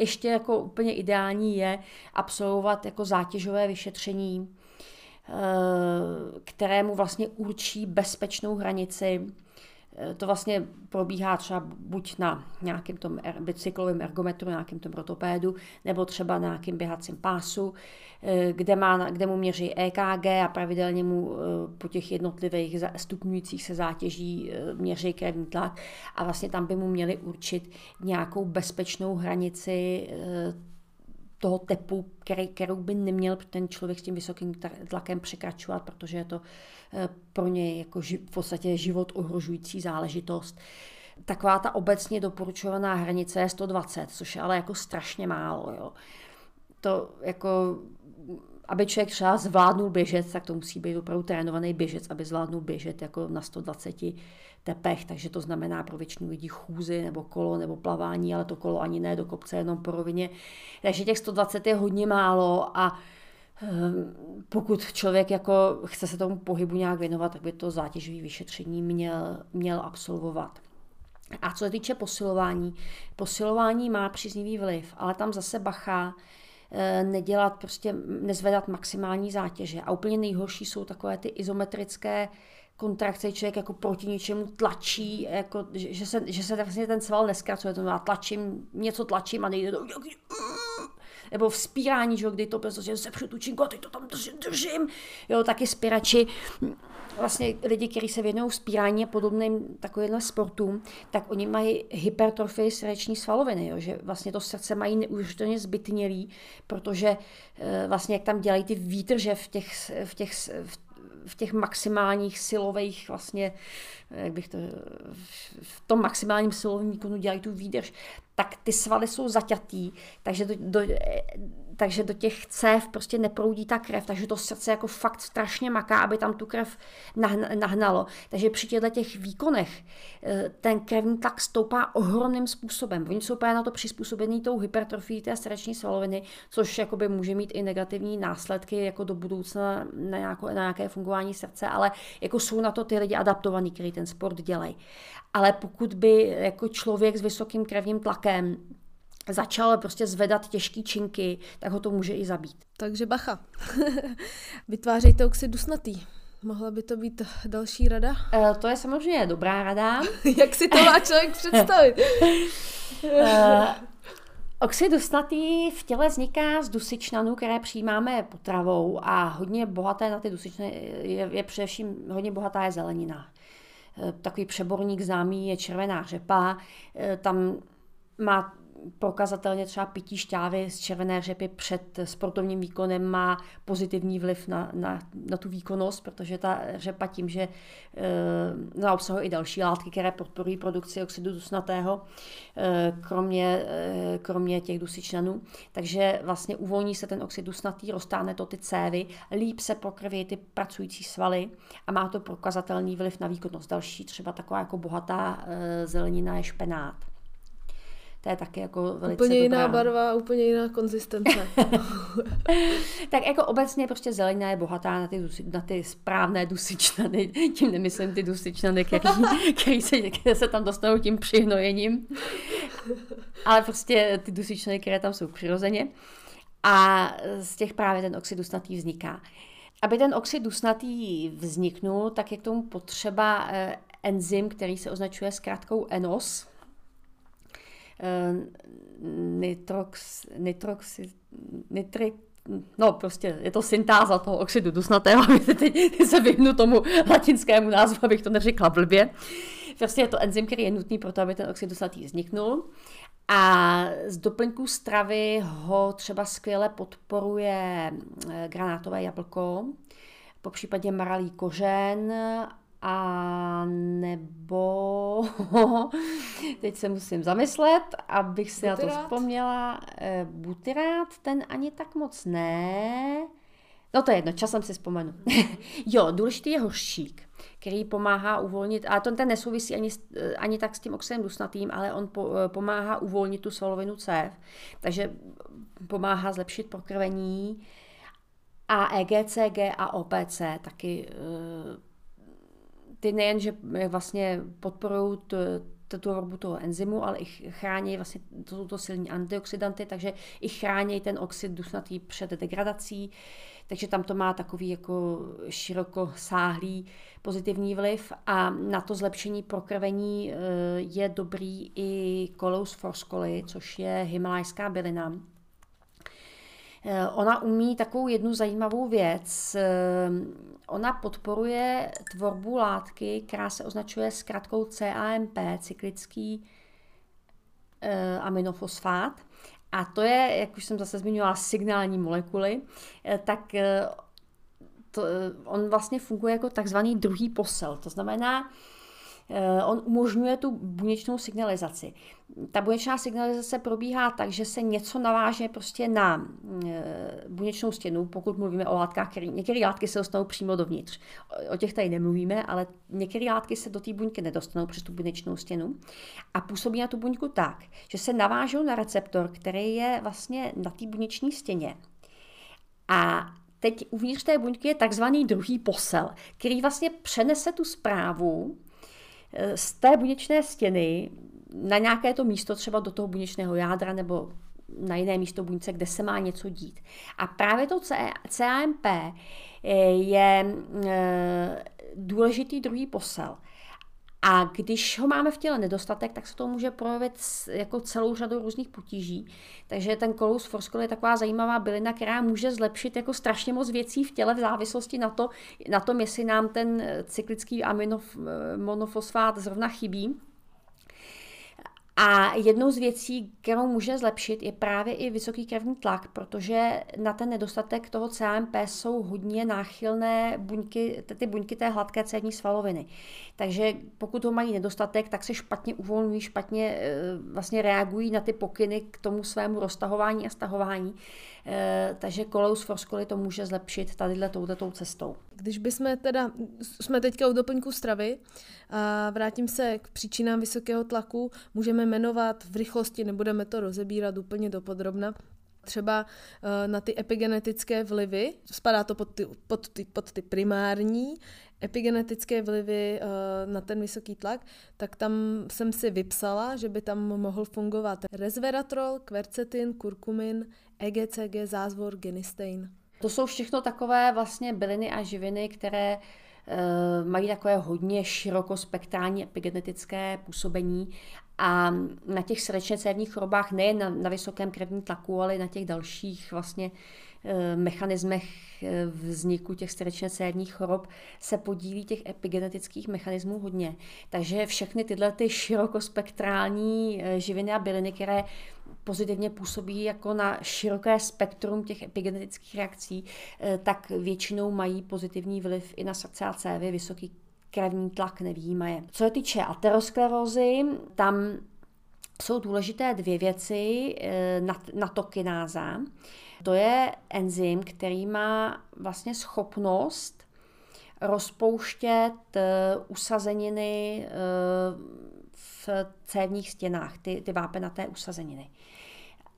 ještě jako úplně ideální je absolvovat jako zátěžové vyšetření, eh, kterému vlastně určí bezpečnou hranici to vlastně probíhá třeba buď na nějakém tom er, bicyklovém ergometru, nějakém tom rotopédu, nebo třeba na nějakém běhacím pásu, eh, kde, má, kde mu měří EKG a pravidelně mu eh, po těch jednotlivých stupňujících se zátěží měří krevní tlak. A vlastně tam by mu měli určit nějakou bezpečnou hranici toho tepu, který, kterou by neměl ten člověk s tím vysokým tlakem překračovat, protože je to eh, pro ně jako ži, v podstatě život ohrožující záležitost. taková ta obecně doporučovaná hranice je 120, což je ale jako strašně málo. Jo. To jako aby člověk třeba zvládnul běžet, tak to musí být opravdu trénovaný běžec, aby zvládnul běžet jako na 120 tepech, takže to znamená pro většinu lidí chůzy nebo kolo nebo plavání, ale to kolo ani ne do kopce, jenom po rovině. Takže těch 120 je hodně málo a ehm, pokud člověk jako chce se tomu pohybu nějak věnovat, tak by to zátěžové vyšetření měl, měl absolvovat. A co se týče posilování, posilování má příznivý vliv, ale tam zase bacha, Eh, nedělat, prostě nezvedat maximální zátěže. A úplně nejhorší jsou takové ty izometrické kontrakce, člověk jako proti něčemu tlačí, jako, že, se, že se vlastně ten sval neskracuje, to znamená tlačím, něco tlačím a nejde to, nebo vzpírání, že, kdy to prostě se přetučím, a teď to tam držím, držím. Jo, taky spirači vlastně lidi, kteří se věnují spírání a podobným takovým sportům, tak oni mají hypertrofii srdeční svaloviny, jo, že vlastně to srdce mají neuvěřitelně zbytnělý, protože eh, vlastně jak tam dělají ty výtrže v těch, v těch, v v těch maximálních silových vlastně, jak bych to, v tom maximálním silovém výkonu dělají tu výdrž, tak ty svaly jsou zaťatý, takže do, do, takže do těch cév prostě neproudí ta krev, takže to srdce jako fakt strašně maká, aby tam tu krev nahnalo. Takže při těchto těch výkonech eh, ten krevní tlak stoupá ohromným způsobem. Oni jsou právě na to přizpůsobený tou hypertrofií té srdeční svaloviny, což jakoby může mít i negativní následky jako do budoucna na, nějako, na nějaké fungování srdce, ale jako jsou na to ty lidi adaptovaní, kteří ten sport dělají. Ale pokud by jako člověk s vysokým krevním tlakem začal prostě zvedat těžký činky, tak ho to může i zabít. Takže bacha. <laughs> Vytvářejte oxid dusnatý. Mohla by to být další rada? E, to je samozřejmě dobrá rada. <laughs> Jak si to má člověk představit? <laughs> e, Oxid dusnatý v těle vzniká z dusičnanů, které přijímáme potravou a hodně bohaté na ty dusičnany je, je především hodně bohatá je zelenina. E, takový přeborník známý je červená řepa, tam má prokazatelně třeba pití šťávy z červené řepy před sportovním výkonem má pozitivní vliv na, na, na tu výkonnost, protože ta řepa tím, že e, no, obsahuje i další látky, které podporují produkci oxidu dusnatého, e, kromě, e, kromě těch dusičnanů. Takže vlastně uvolní se ten oxid dusnatý, roztáhne to ty cévy, líp se pokrví ty pracující svaly a má to prokazatelný vliv na výkonnost. Další třeba taková jako bohatá e, zelenina je špenát to je taky jako velice Úplně dobrá. jiná barva, úplně jiná konzistence. <laughs> tak jako obecně prostě zelenina je bohatá na ty, na ty správné dusičnany, <laughs> tím nemyslím ty dusičnany, který, <laughs> který se, které se tam dostanou tím přihnojením, ale prostě ty dusičnany, které tam jsou přirozeně. A z těch právě ten oxid dusnatý vzniká. Aby ten oxid dusnatý vzniknul, tak je k tomu potřeba eh, enzym, který se označuje zkrátkou ENOS, nitrox, nitrox, nitrik, no prostě je to syntáza toho oxidu dusnatého, <laughs> teď se vyhnu tomu latinskému názvu, abych to neřekla blbě. Prostě je to enzym, který je nutný pro to, aby ten oxid dusnatý vzniknul. A z doplňků stravy ho třeba skvěle podporuje eh, granátové jablko, po případě maralý kořen a nebo, <laughs> teď se musím zamyslet, abych si butyrát. na to vzpomněla, eh, butyrát, ten ani tak moc ne. No to je jedno, časem si vzpomenu. <laughs> jo, důležitý je hořčík, který pomáhá uvolnit, a to ten nesouvisí ani, eh, ani tak s tím oxidem dusnatým, ale on po, eh, pomáhá uvolnit tu svalovinu cév, takže pomáhá zlepšit pokrvení a EGCG a OPC taky ty nejen, že vlastně podporují tu tvorbu toho enzymu, ale i chrání vlastně, to jsou to silní antioxidanty, takže i chrání ten oxid dusnatý před degradací, takže tam to má takový jako široko sáhlý pozitivní vliv a na to zlepšení prokrvení eh, je dobrý i kolous forscoly, což je himalajská bylina, Eh, ona umí takovou jednu zajímavou věc. Ona podporuje tvorbu látky, která se označuje zkratkou CAMP, cyklický eh, aminofosfát. A to je, jak už jsem zase zmiňovala, signální molekuly, tak to, on vlastně funguje jako takzvaný druhý posel. To znamená, on umožňuje tu buněčnou signalizaci. Ta buněčná signalizace probíhá tak, že se něco naváže prostě na eh, buněčnou stěnu, pokud mluvíme o látkách, které některé látky se dostanou přímo dovnitř. O těch tady nemluvíme, ale některé látky se do té buňky nedostanou přes tu buněčnou stěnu a působí na tu buňku tak, že se navážou na receptor, který je vlastně na té buněční stěně. A teď uvnitř té buňky je takzvaný druhý posel, který vlastně přenese tu zprávu eh, z té buněčné stěny na nějaké to místo, třeba do toho buněčného jádra nebo na jiné místo buňce, kde se má něco dít. A právě to CAMP eh, je eh, důležitý druhý posel. A když ho máme v těle nedostatek, tak se to může projevit jako celou řadu různých potíží. Takže ten kolus forskol je taková zajímavá bylina, která může zlepšit jako strašně moc věcí v těle v závislosti na, to, na tom, jestli nám ten cyklický aminofosfát zrovna chybí. A jednou z věcí, kterou může zlepšit, je právě i vysoký krevní tlak, protože na ten nedostatek toho CAMP jsou hodně náchylné buňky, ty buňky té hladké cévní svaloviny. Takže pokud ho mají nedostatek, tak se špatně uvolňují, špatně eh, vlastně reagují na ty pokyny k tomu svému roztahování a stahování. Eh, takže koleus forskoli to může zlepšit tadyhle touto cestou. Když bychom teda, jsme teďka u doplňku stravy a vrátím se k příčinám vysokého tlaku, můžeme jmenovat v rychlosti, nebudeme to rozebírat úplně dopodrobna, třeba eh, na ty epigenetické vlivy, spadá to pod ty, pod ty, pod ty primární epigenetické vlivy eh, na ten vysoký tlak, tak tam jsem si vypsala, že by tam mohl fungovat resveratrol, kvercetin, kurkumin, EGCG, zázvor, genistein. To jsou všechno takové vlastně byliny a živiny, které eh, mají takové hodně širokospektrální epigenetické působení a na těch srdečně cévních chorobách nejen na, na vysokém krevním tlaku, ale i na těch dalších vlastně mechanismech eh, vzniku těch srdečně cévních chorob se podílí těch epigenetických mechanismů hodně. Takže všechny tyhle ty širokospektrální eh, živiny a byliny, které pozitivně působí jako na široké spektrum těch epigenetických reakcí, tak většinou mají pozitivní vliv i na srdce a cévy, vysoký krevní tlak nevýjímaje. Co se týče aterosklerózy, tam jsou důležité dvě věci, natokináza. To je enzym, který má vlastně schopnost rozpouštět eh, usazeniny eh, v cévních stěnách, ty, ty vápenaté usazeniny.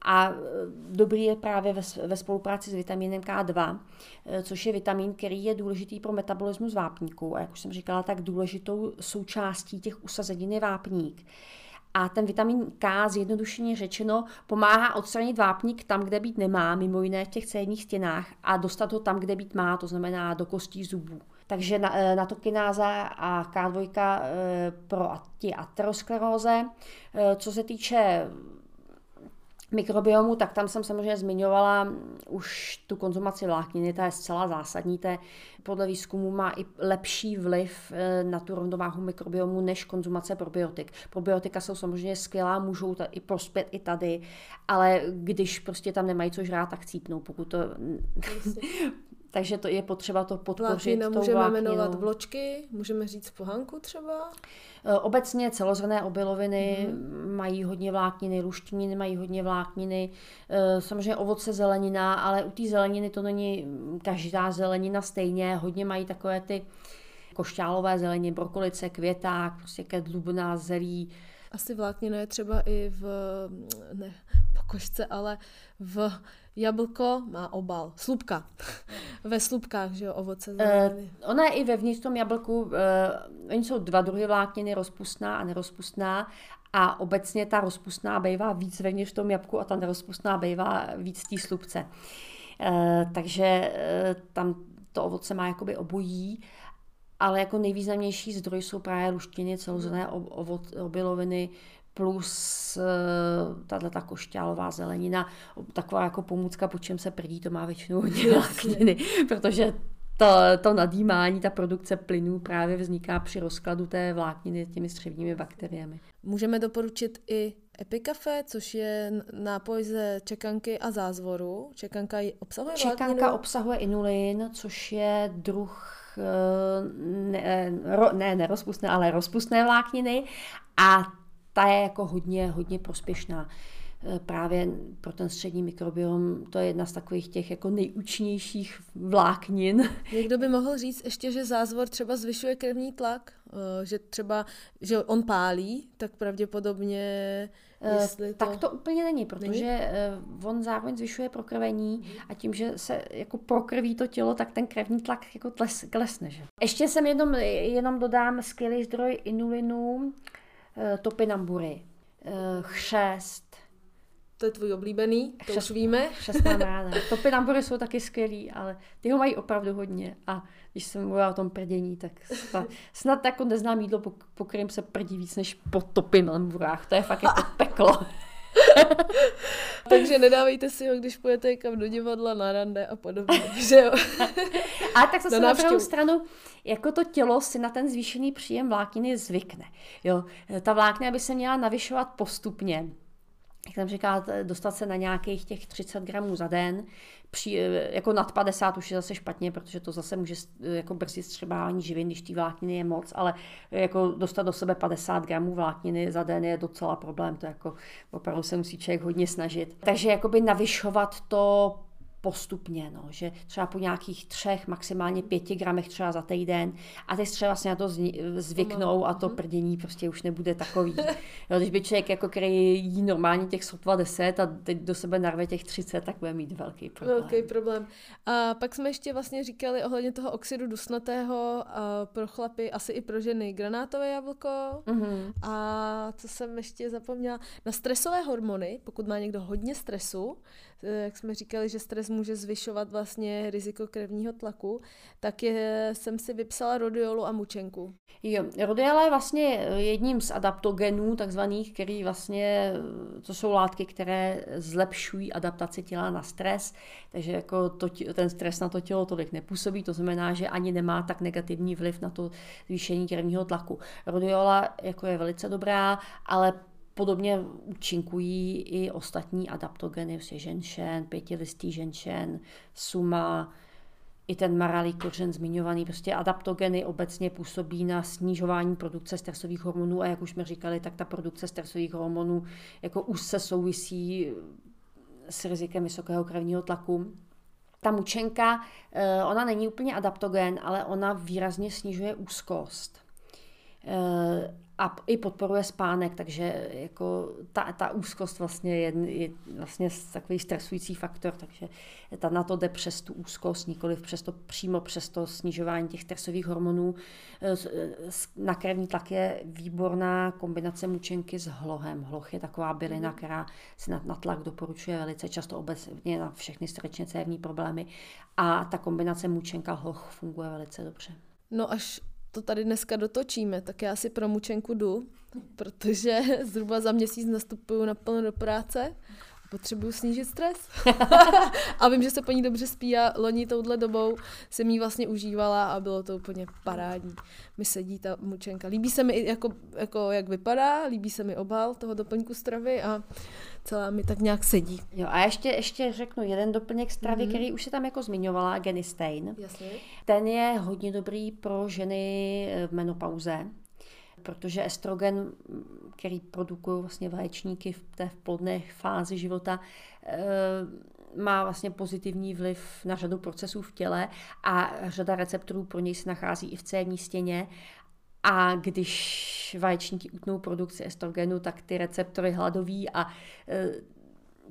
A eh, dobrý je právě ve, spolupráci s vitamínem K2, což je vitamin, který je důležitý pro metabolismus vápníků. A jak už jsem říkala, tak důležitou součástí těch usazenin je vápník. A ten vitamin K, zjednodušeně řečeno, pomáhá odstranit vápník tam, kde být nemá, mimo jiné v těch cévních stěnách, a dostat ho tam, kde být má, to znamená do kostí zubů. Takže na, eh, na to kináza a K2 eh, pro ty ateroskleróze. Eh, co se týče mikrobiomu, tak tam jsem samozřejmě zmiňovala už tu konzumaci vlákniny, ta je zcela zásadní, to podle výzkumu má i lepší vliv eh, na tu rovnováhu mikrobiomu než konzumace probiotik. Probiotika jsou samozřejmě skvělá, můžou i prospět i tady, ale když prostě tam nemají co žrát, tak cípnou, pokud to <laughs> Takže to je potřeba to podpořit. Vláknina můžeme vlákninou. jmenovat vločky, můžeme říct pohanku třeba? E, obecně celozrné obiloviny mm. mají hodně vlákniny, luštěniny mají hodně vlákniny, e, samozřejmě ovoce, zelenina, ale u té zeleniny to není každá zelenina stejně, hodně mají takové ty košťálové zeleniny, brokolice, květák, prostě kedlubná, zelí. Asi vláknina je třeba i v, ne, pokožce, ale v Jablko má obal. Slupka. ve slupkách, že jo, ovoce. Uh, ona je i vevnitř tom jablku, uh, oni jsou dva druhy vlákniny, rozpustná a nerozpustná. A obecně ta rozpustná bývá víc vevnitř v tom jabku a ta nerozpustná bývá víc v té slupce. Uh, takže uh, tam to ovoce má jakoby obojí, ale jako nejvýznamnější zdroj jsou právě luštiny, celozrnné obiloviny, plus uh, tahle ta košťálová zelenina, taková jako pomůcka, po čem se prdí, to má většinou hodně vlákniny, protože to, to nadýmání, ta produkce plynů právě vzniká při rozkladu té vlákniny těmi střevními bakteriemi. Můžeme doporučit i Epikafe, což je nápoj ze čekanky a zázvoru. Čekanka obsahuje Čekanka vlákninu? obsahuje inulin, což je druh ne, ro, ne nerozpustné, ale rozpustné vlákniny a ta je jako hodně, hodně prospěšná. Eh, právě pro ten střední mikrobiom, to je jedna z takových těch jako nejúčinnějších vláknin. <laughs> Někdo by mohl říct ještě, že zázvor třeba zvyšuje krevní tlak, eh, že třeba, že on pálí, tak pravděpodobně eh, Jestli to... Tak to úplně není, protože není? on zároveň zvyšuje prokrvení a tím, že se jako prokrví to tělo, tak ten krevní tlak jako klesne. Že? Ještě jsem jenom, jenom dodám skvělý zdroj inulinu, topinambury, chřest, to je tvůj oblíbený, to Šest, už víme. Šest mám <laughs> ráda. Topinambury jsou taky skvělý, ale ty ho mají opravdu hodně. A když jsem mluvila o tom prdění, tak snad, <laughs> snad jako neznám jídlo, po, po kterém se prdí víc než po topinamburách. To je fakt jako peklo. <laughs> <laughs> Takže nedávejte si ho, když pojete kam do divadla, na rande a podobně. <laughs> že jo? <laughs> A tak zase na druhou stranu, jako to tělo si na ten zvýšený příjem vlákniny zvykne. Jo? Ta vláknina by se měla navyšovat postupně jak jsem říkala, dostat se na nějakých těch 30 gramů za den, při, jako nad 50 už je zase špatně, protože to zase může jako brzdit střebání živin, když té vlákniny je moc, ale jako dostat do sebe 50 gramů vlákniny za den je docela problém, to jako opravdu se musí člověk hodně snažit. Takže jakoby navyšovat to postupně, no, že třeba po nějakých třech, maximálně pěti gramech třeba za týden a teď třeba vlastně na to zvyknou a to mhm. prdění prostě už nebude takový. Jo, když by člověk, jako, který jí normálně těch sotva 10 a teď do sebe narve těch 30, tak bude mít velký problém. Velký problém. A pak jsme ještě vlastně říkali ohledně toho oxidu dusnatého a pro chlapy, asi i pro ženy, granátové jablko mm-hmm. a co jsem ještě zapomněla, na stresové hormony, pokud má někdo hodně stresu, Eh, jak jsme říkali, že stres může zvyšovat vlastně riziko krevního tlaku, tak je, jsem si vypsala rodiolu a mučenku. Jo, rodiola je vlastně jedním z adaptogenů, takzvaných, který vlastně, to jsou látky, které zlepšují adaptaci těla na stres, takže jako to, ten stres na to tělo tolik nepůsobí, to znamená, že ani nemá tak negativní vliv na to zvýšení krevního tlaku. Rodiola jako je velice dobrá, ale Podobně účinkují i ostatní adaptogeny, prostě ženšen, pětilistý ženšen, suma, i ten maralý kořen zmiňovaný, prostě adaptogeny obecně působí na snižování produkce stresových hormonů a jak už jsme říkali, tak ta produkce stresových hormonů jako už se souvisí s rizikem vysokého krevního tlaku. Ta mučenka, eh, ona není úplně adaptogen, ale ona výrazně snižuje úzkost eh, a i podporuje spánek, takže jako ta, ta úzkost vlastně je, je vlastně takový stresující faktor, takže ta na to jde přes tu úzkost, nikoli přes to, přímo přes to snižování těch stresových hormonů. Na krevní tlak je výborná kombinace mučenky s hlohem. Hloch je taková bylina, mhm. která se na, na tlak doporučuje velice často obecně na všechny srdečně cévní problémy a ta kombinace mučenka hloch funguje velice dobře. No až to tady dneska dotočíme, tak já si pro mučenku jdu, protože <laughs> zhruba za měsíc nastupuju naplno do práce potřebuju snížit stres. <laughs> a vím, že se po ní dobře spí a loni touhle dobou jsem jí vlastně užívala a bylo to úplně parádní. Mi sedí ta mučenka. Líbí se mi jako, jako jak vypadá, líbí se mi obal toho doplňku stravy a celá mi tak nějak sedí. Jo a ještě, ještě řeknu jeden doplněk stravy, mm-hmm. který už se tam jako zmiňovala, Genistein. Jasně. Ten je hodně dobrý pro ženy v menopauze, protože estrogen, který produkují vlastně vaječníky v té plodné fázi života, eh, má vlastně pozitivní vliv na řadu procesů v těle a řada receptorů pro něj se nachází i v cévní stěně. A když vaječníky utnou produkci estrogenu, tak ty receptory hladoví a e,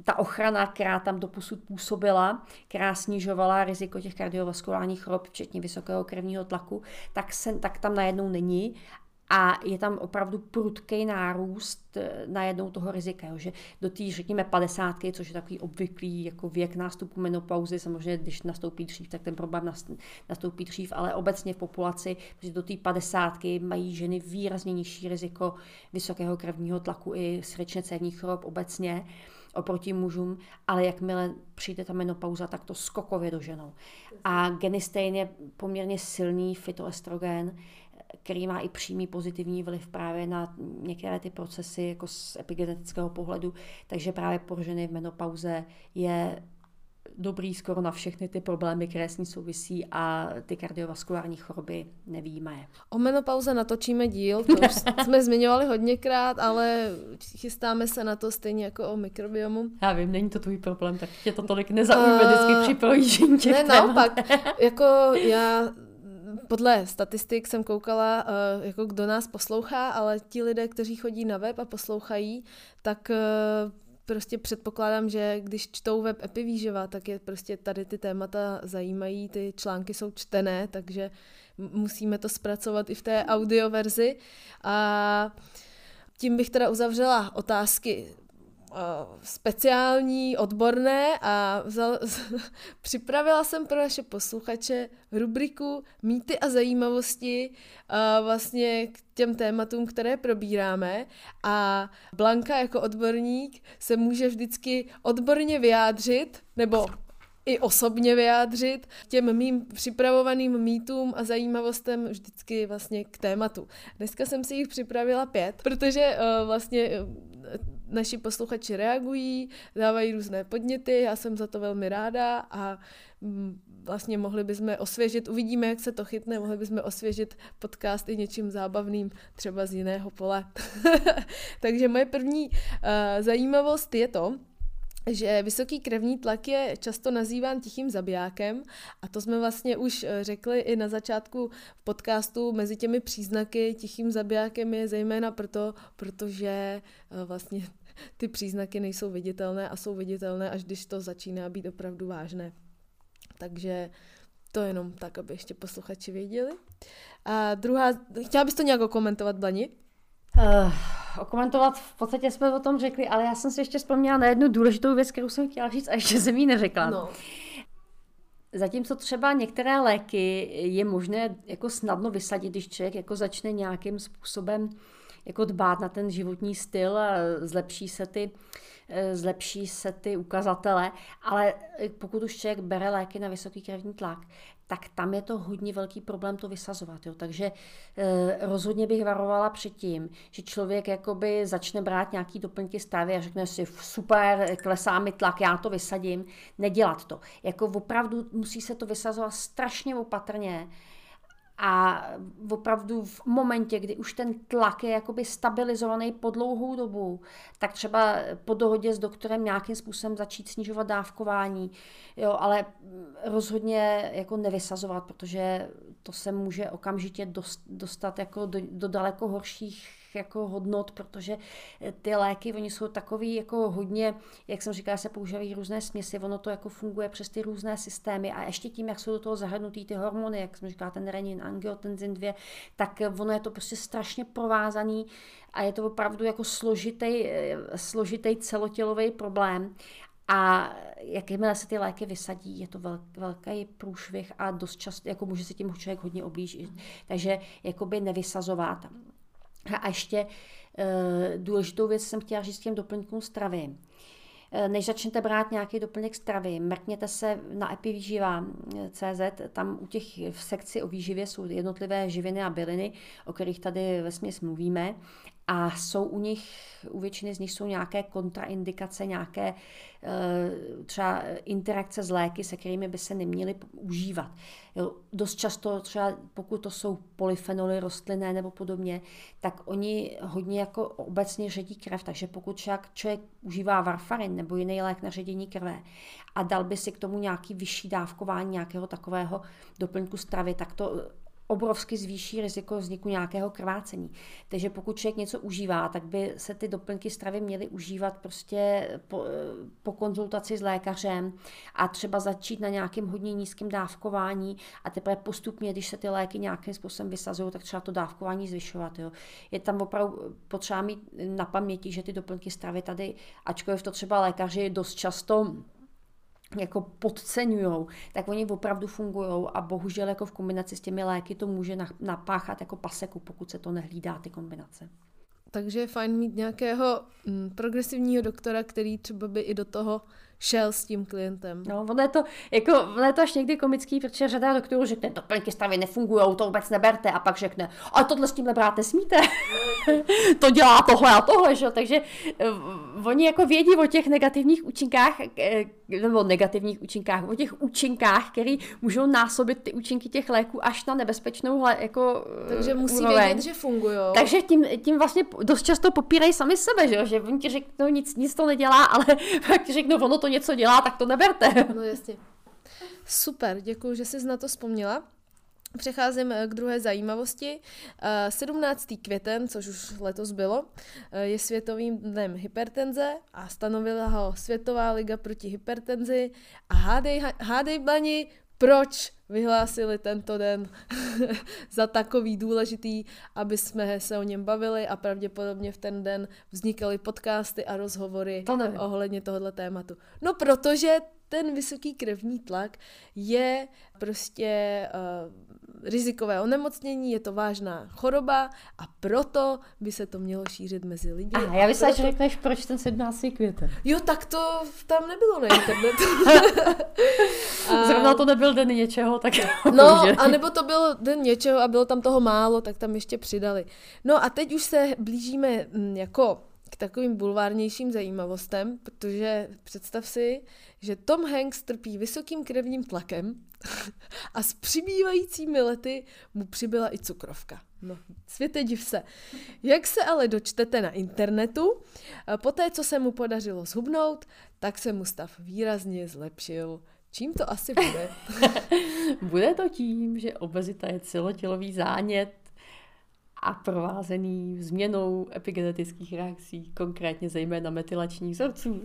ta ochrana, která tam doposud působila, která snižovala riziko těch kardiovaskulárních chorob, včetně vysokého krevního tlaku, tak, se, tak tam najednou není a je tam opravdu prudký nárůst eh, najednou toho rizika, jo, že do té, řekněme, padesátky, což je takový obvyklý jako věk nástupu menopauzy, samozřejmě, když nastoupí dřív, tak ten problém nastoupí dřív, ale obecně v populaci, protože do té padesátky mají ženy výrazně nižší riziko vysokého krevního tlaku i srdečně cévních chorob obecně oproti mužům, ale jakmile přijde ta menopauza, tak to skokově doženou. A genistein je poměrně silný fitoestrogen, který má i přímý pozitivní vliv právě na některé ty procesy jako z epigenetického pohledu, takže právě pro ženy v menopauze je dobrý skoro na všechny ty problémy, které s ní souvisí a ty kardiovaskulární choroby nevíme. O menopauze natočíme díl, to už <laughs> jsme zmiňovali hodněkrát, ale chystáme se na to stejně jako o mikrobiomu. Já vím, není to tvůj problém, tak tě to tolik nezaujme uh, vždycky při projíždění těch Ne, naopak, <laughs> jako já podle statistik jsem koukala, uh, jako kdo nás poslouchá, ale ti lidé, kteří chodí na web a poslouchají, tak uh, prostě předpokládám, že když čtou web Epivýživa, tak je prostě tady ty témata zajímají, ty články jsou čtené, takže musíme to zpracovat i v té audioverzi. A tím bych teda uzavřela otázky speciální, odborné a vzal, <laughs> připravila jsem pro naše posluchače rubriku Mýty a zajímavosti a vlastně k těm tématům, které probíráme a Blanka jako odborník se může vždycky odborně vyjádřit nebo i osobně vyjádřit těm mým připravovaným mýtům a zajímavostem vždycky vlastně k tématu. Dneska jsem si jich připravila pět, protože uh, vlastně uh, naši posluchači reagují, dávají různé podněty, já jsem za to velmi ráda a mm, vlastně mohli bychom osvěžit, uvidíme, jak se to chytne, mohli bychom osvěžit podcast i něčím zábavným, třeba z jiného pole. <laughs> Takže moje první uh, zajímavost je to, že vysoký krevní tlak je často nazýván tichým zabijákem a to jsme vlastně už eh, řekli i na začátku podcastu mezi těmi příznaky tichým zabijákem je zejména proto, protože eh, vlastně ty příznaky nejsou viditelné a jsou viditelné, až když to začíná být opravdu vážné. Takže to jenom tak, aby ještě posluchači věděli. A druhá, chtěla bys to nějak komentovat, Blani? Uh, okomentovat, v podstatě jsme o tom řekli, ale já jsem si ještě vzpomněla na jednu důležitou věc, kterou jsem chtěla říct a ještě jsem ji neřekla. No. Zatímco třeba některé léky je možné jako snadno vysadit, když člověk jako začne nějakým způsobem jako dbát na ten životní styl zlepší se ty, eh, zlepší se ty ukazatele, ale pokud už člověk bere léky na vysoký krevní tlak, tak tam je to hodně velký problém to vysazovat. Jo. Takže eh, rozhodně bych varovala před tím, že člověk jakoby začne brát nějaký doplňky stravy a řekne si super, klesá mi tlak, já to vysadím. Nedělat to. Jako opravdu musí se to vysazovat strašně opatrně, a opravdu v momentě, kdy už ten tlak je jakoby stabilizovaný po dlouhou dobu, tak třeba po dohodě s doktorem nějakým způsobem začít snižovat dávkování, jo, ale rozhodně jako nevysazovat, protože to se může okamžitě dostat jako do, do daleko horších jako hodnot, protože eh, ty léky, oni jsou takový jako hodně, jak jsem říkala, se používají různé směsi, ono to jako funguje přes ty různé systémy a ještě tím, jak jsou do toho zahrnutý ty hormony, jak jsem říkala, ten renin, angiotenzin 2, tak eh, ono je to prostě strašně provázaný a je to opravdu jako složitý, eh, složitý celotělový problém. A jakmile se ty léky vysadí, je to velký průšvih a dost často, jako může se tím člověk hodně oblížit. Takže jakoby nevysazovat. A ještě e, důležitou věc jsem chtěla říct s těm doplňkům stravy. E, než začnete brát nějaký doplněk stravy, mrkněte se na epivýživa.cz, tam u těch v sekci o výživě jsou jednotlivé živiny a byliny, o kterých tady ve směs mluvíme a jsou u nich, u většiny z nich jsou nějaké kontraindikace, nějaké eh, třeba interakce s léky, se kterými by se neměly užívat. Dost často třeba pokud to jsou polyfenoly rostlinné nebo podobně, tak oni hodně jako obecně ředí krev, takže pokud člověk, člověk užívá varfarin nebo jiný lék na ředění krve a dal by si k tomu nějaký vyšší dávkování nějakého takového doplňku stravy, tak to obrovsky zvýší riziko vzniku nějakého krvácení. Takže pokud člověk něco užívá, tak by se ty doplňky stravy měly užívat prostě po, po konzultaci s lékařem a třeba začít na nějakém hodně nízkém dávkování a teprve postupně, když se ty léky nějakým způsobem vysazují, tak třeba to dávkování zvyšovat. Jo. Je tam opravdu potřeba mít na paměti, že ty doplňky stravy tady, ačkoliv to třeba lékaři dost často jako podceňují, tak oni opravdu fungují a bohužel jako v kombinaci s těmi léky to může napáchat jako paseku, pokud se to nehlídá, ty kombinace. Takže je fajn mít nějakého mm, progresivního doktora, který třeba by i do toho šel s tím klientem. No, ono je to, jako, ono je to až někdy komický, protože řada doktorů řekne, doplňky stravy nefungují, to vůbec neberte, a pak řekne, a tohle s tímhle brát nesmíte, <laughs> to dělá tohle a tohle, že? takže uh, oni jako vědí o těch negativních účinkách, eh, nebo negativních účinkách, o těch účinkách, které můžou násobit ty účinky těch léků až na nebezpečnou jako Takže musí úroveň. vědět, že fungují. Takže tím, tím vlastně dost často popírají sami sebe, že, že oni ti řeknou, nic, nic to nedělá, ale <laughs> pak ti řeknou, ono to něco dělá, tak to neberte. <laughs> No jasně. Super, děkuji, že jsi na to vzpomněla. Přecházím eh, k druhé zajímavosti. 17. Eh, květen, což už letos bylo, eh, je světovým dnem hypertenze a stanovila ho Světová liga proti hypertenzi. A hádej, hádej Bani, proč vyhlásili tento den <laughs> za takový důležitý, aby jsme se o něm bavili a pravděpodobně v ten den vznikaly podcasty a rozhovory to ohledně tohoto tématu. No protože ten vysoký krevní tlak je prostě uh, rizikové onemocnění, je to vážná choroba a proto by se to mělo šířit mezi lidi. A já myslím, proto... že řekneš, proč ten 17. květen. Jo, tak to tam nebylo na internetu. <laughs> <laughs> a... Zrovna to nebyl den něčeho, tak No, <laughs> a nebo to byl den něčeho a bylo tam toho málo, tak tam ještě přidali. No a teď už se blížíme mm, jako k takovým bulvárnějším zajímavostem, protože představ si, že Tom Hanks trpí vysokým krevním tlakem <laughs> a s přibývajícími lety mu přibyla i cukrovka. No, světe div se. Jak se ale dočtete na internetu, poté, co se mu podařilo zhubnout, tak se mu stav výrazně zlepšil. Čím to asi bude? <laughs> bude to tím, že obezita je celotělový zánět, a provázený změnou epigenetických reakcí, konkrétně zejména metylačních vzorců.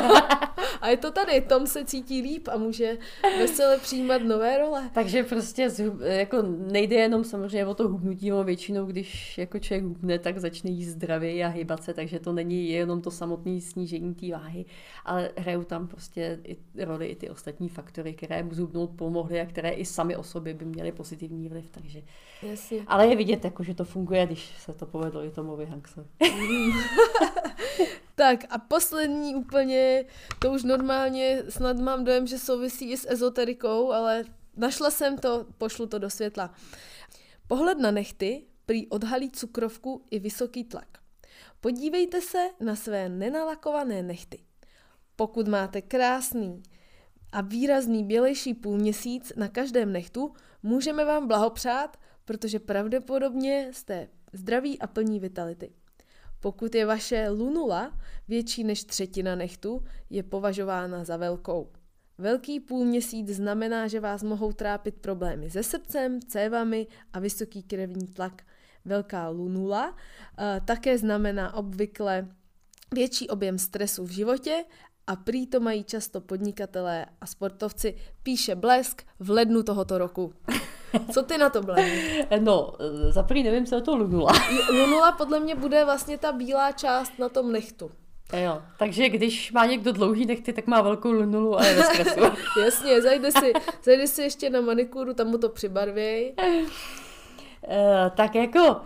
<laughs> a je to tady, Tom se cítí líp a může veselé přijímat nové role. Takže prostě jako nejde jenom samozřejmě o to hubnutí, ale většinou, když jako člověk hubne, tak začne jíst zdravě a hýbat se, takže to není jenom to samotné snížení té váhy, ale hrajou tam prostě i roli i ty ostatní faktory, které mu zhubnout pomohly a které i sami o sobě by měly pozitivní vliv, takže Jasně. Ale je vidět, jako, že to funguje, když se to povedlo i tomu Hanksovi. <laughs> tak a poslední úplně, to už normálně snad mám dojem, že souvisí i s ezoterikou, ale našla jsem to, pošlu to do světla. Pohled na nechty prý odhalí cukrovku i vysoký tlak. Podívejte se na své nenalakované nechty. Pokud máte krásný a výrazný bělejší půlměsíc na každém nechtu, můžeme vám blahopřát, protože pravděpodobně jste zdraví a plní vitality. Pokud je vaše lunula větší než třetina nechtu, je považována za velkou. Velký půlměsíc znamená, že vás mohou trápit problémy se srdcem, cévami a vysoký krevní tlak. Velká lunula uh, také znamená obvykle větší objem stresu v životě a prý to mají často podnikatelé a sportovci, píše Blesk v lednu tohoto roku. <laughs> <laughs> Co ty na to, Blani? No, za prvý nevím, co je to lunula. <laughs> lunula podle mě bude vlastně ta bílá část na tom nechtu. Jo, takže když má někdo dlouhý nechty, tak má velkou lunulu a je ve stresu. <laughs> Jasně, zajde si, zajde si ještě na manikuru, tam mu to přibarvěj. Uh, tak jako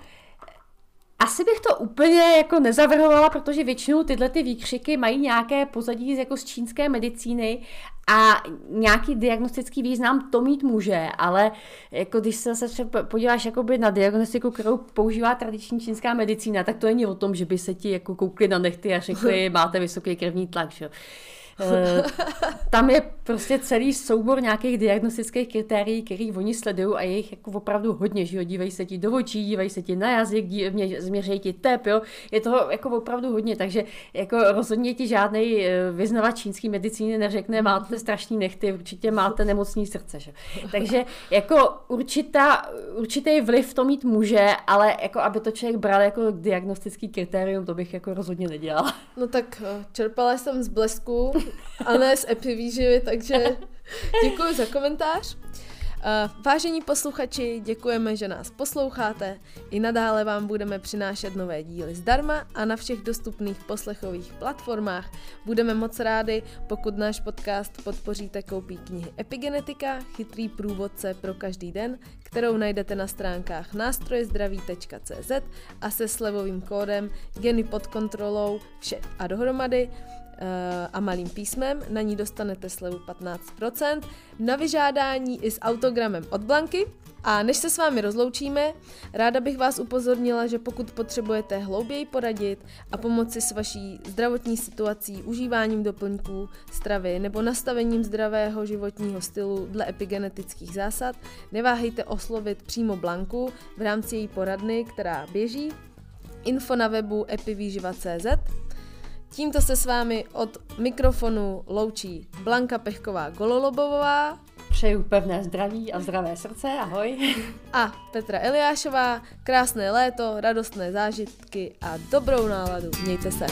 asi bych to úplně jako nezavrhovala, protože většinou tyhle ty výkřiky mají nějaké pozadí jako z čínské medicíny a nějaký diagnostický význam to mít může, ale jako když se třeba podíváš jakoby na diagnostiku, kterou používá tradiční čínská medicína, tak to není o tom, že by se ti jako koukli na nechty a řekli, <laughs> máte vysoký krevní tlak. Že? Eh, tam je prostě celý soubor nějakých diagnostických kritérií, který oni sledují a je jich jako opravdu hodně, že jo, dívají se ti do očí, dívají se ti na jazyk, změřejí ti tep, jo, je toho jako opravdu hodně, takže jako rozhodně ti žádný eh, vyznavač čínský medicíny neřekne, máte strašný nechty, určitě máte nemocný srdce, že? Takže jako určitá, určitý vliv to mít může, ale jako aby to člověk bral jako diagnostický kritérium, to bych jako rozhodně nedělala. No tak eh, čerpala jsem z blesku, a ne z epivýživy, takže děkuji za komentář. Uh, vážení posluchači, děkujeme, že nás posloucháte. I nadále vám budeme přinášet nové díly zdarma a na všech dostupných poslechových platformách. Budeme moc rádi, pokud náš podcast podpoříte koupí knihy Epigenetika, chytrý průvodce pro každý den, kterou najdete na stránkách nástrojezdraví.cz a se slevovým kódem Geny pod kontrolou vše a dohromady a malým písmem, na ní dostanete slevu 15%, na vyžádání i s autogramem od Blanky. A než se s vámi rozloučíme, ráda bych vás upozornila, že pokud potřebujete hlouběji poradit a pomoci s vaší zdravotní situací, užíváním doplňků stravy nebo nastavením zdravého životního stylu dle epigenetických zásad, neváhejte oslovit přímo Blanku v rámci její poradny, která běží. Info na webu epivýživa.cz Tímto se s vámi od mikrofonu loučí Blanka Pechková Gololobová. Přeju pevné zdraví a zdravé srdce, ahoj. <laughs> A Petra Eliášová, krásné léto, radostné zážitky a dobrou náladu. Mějte se.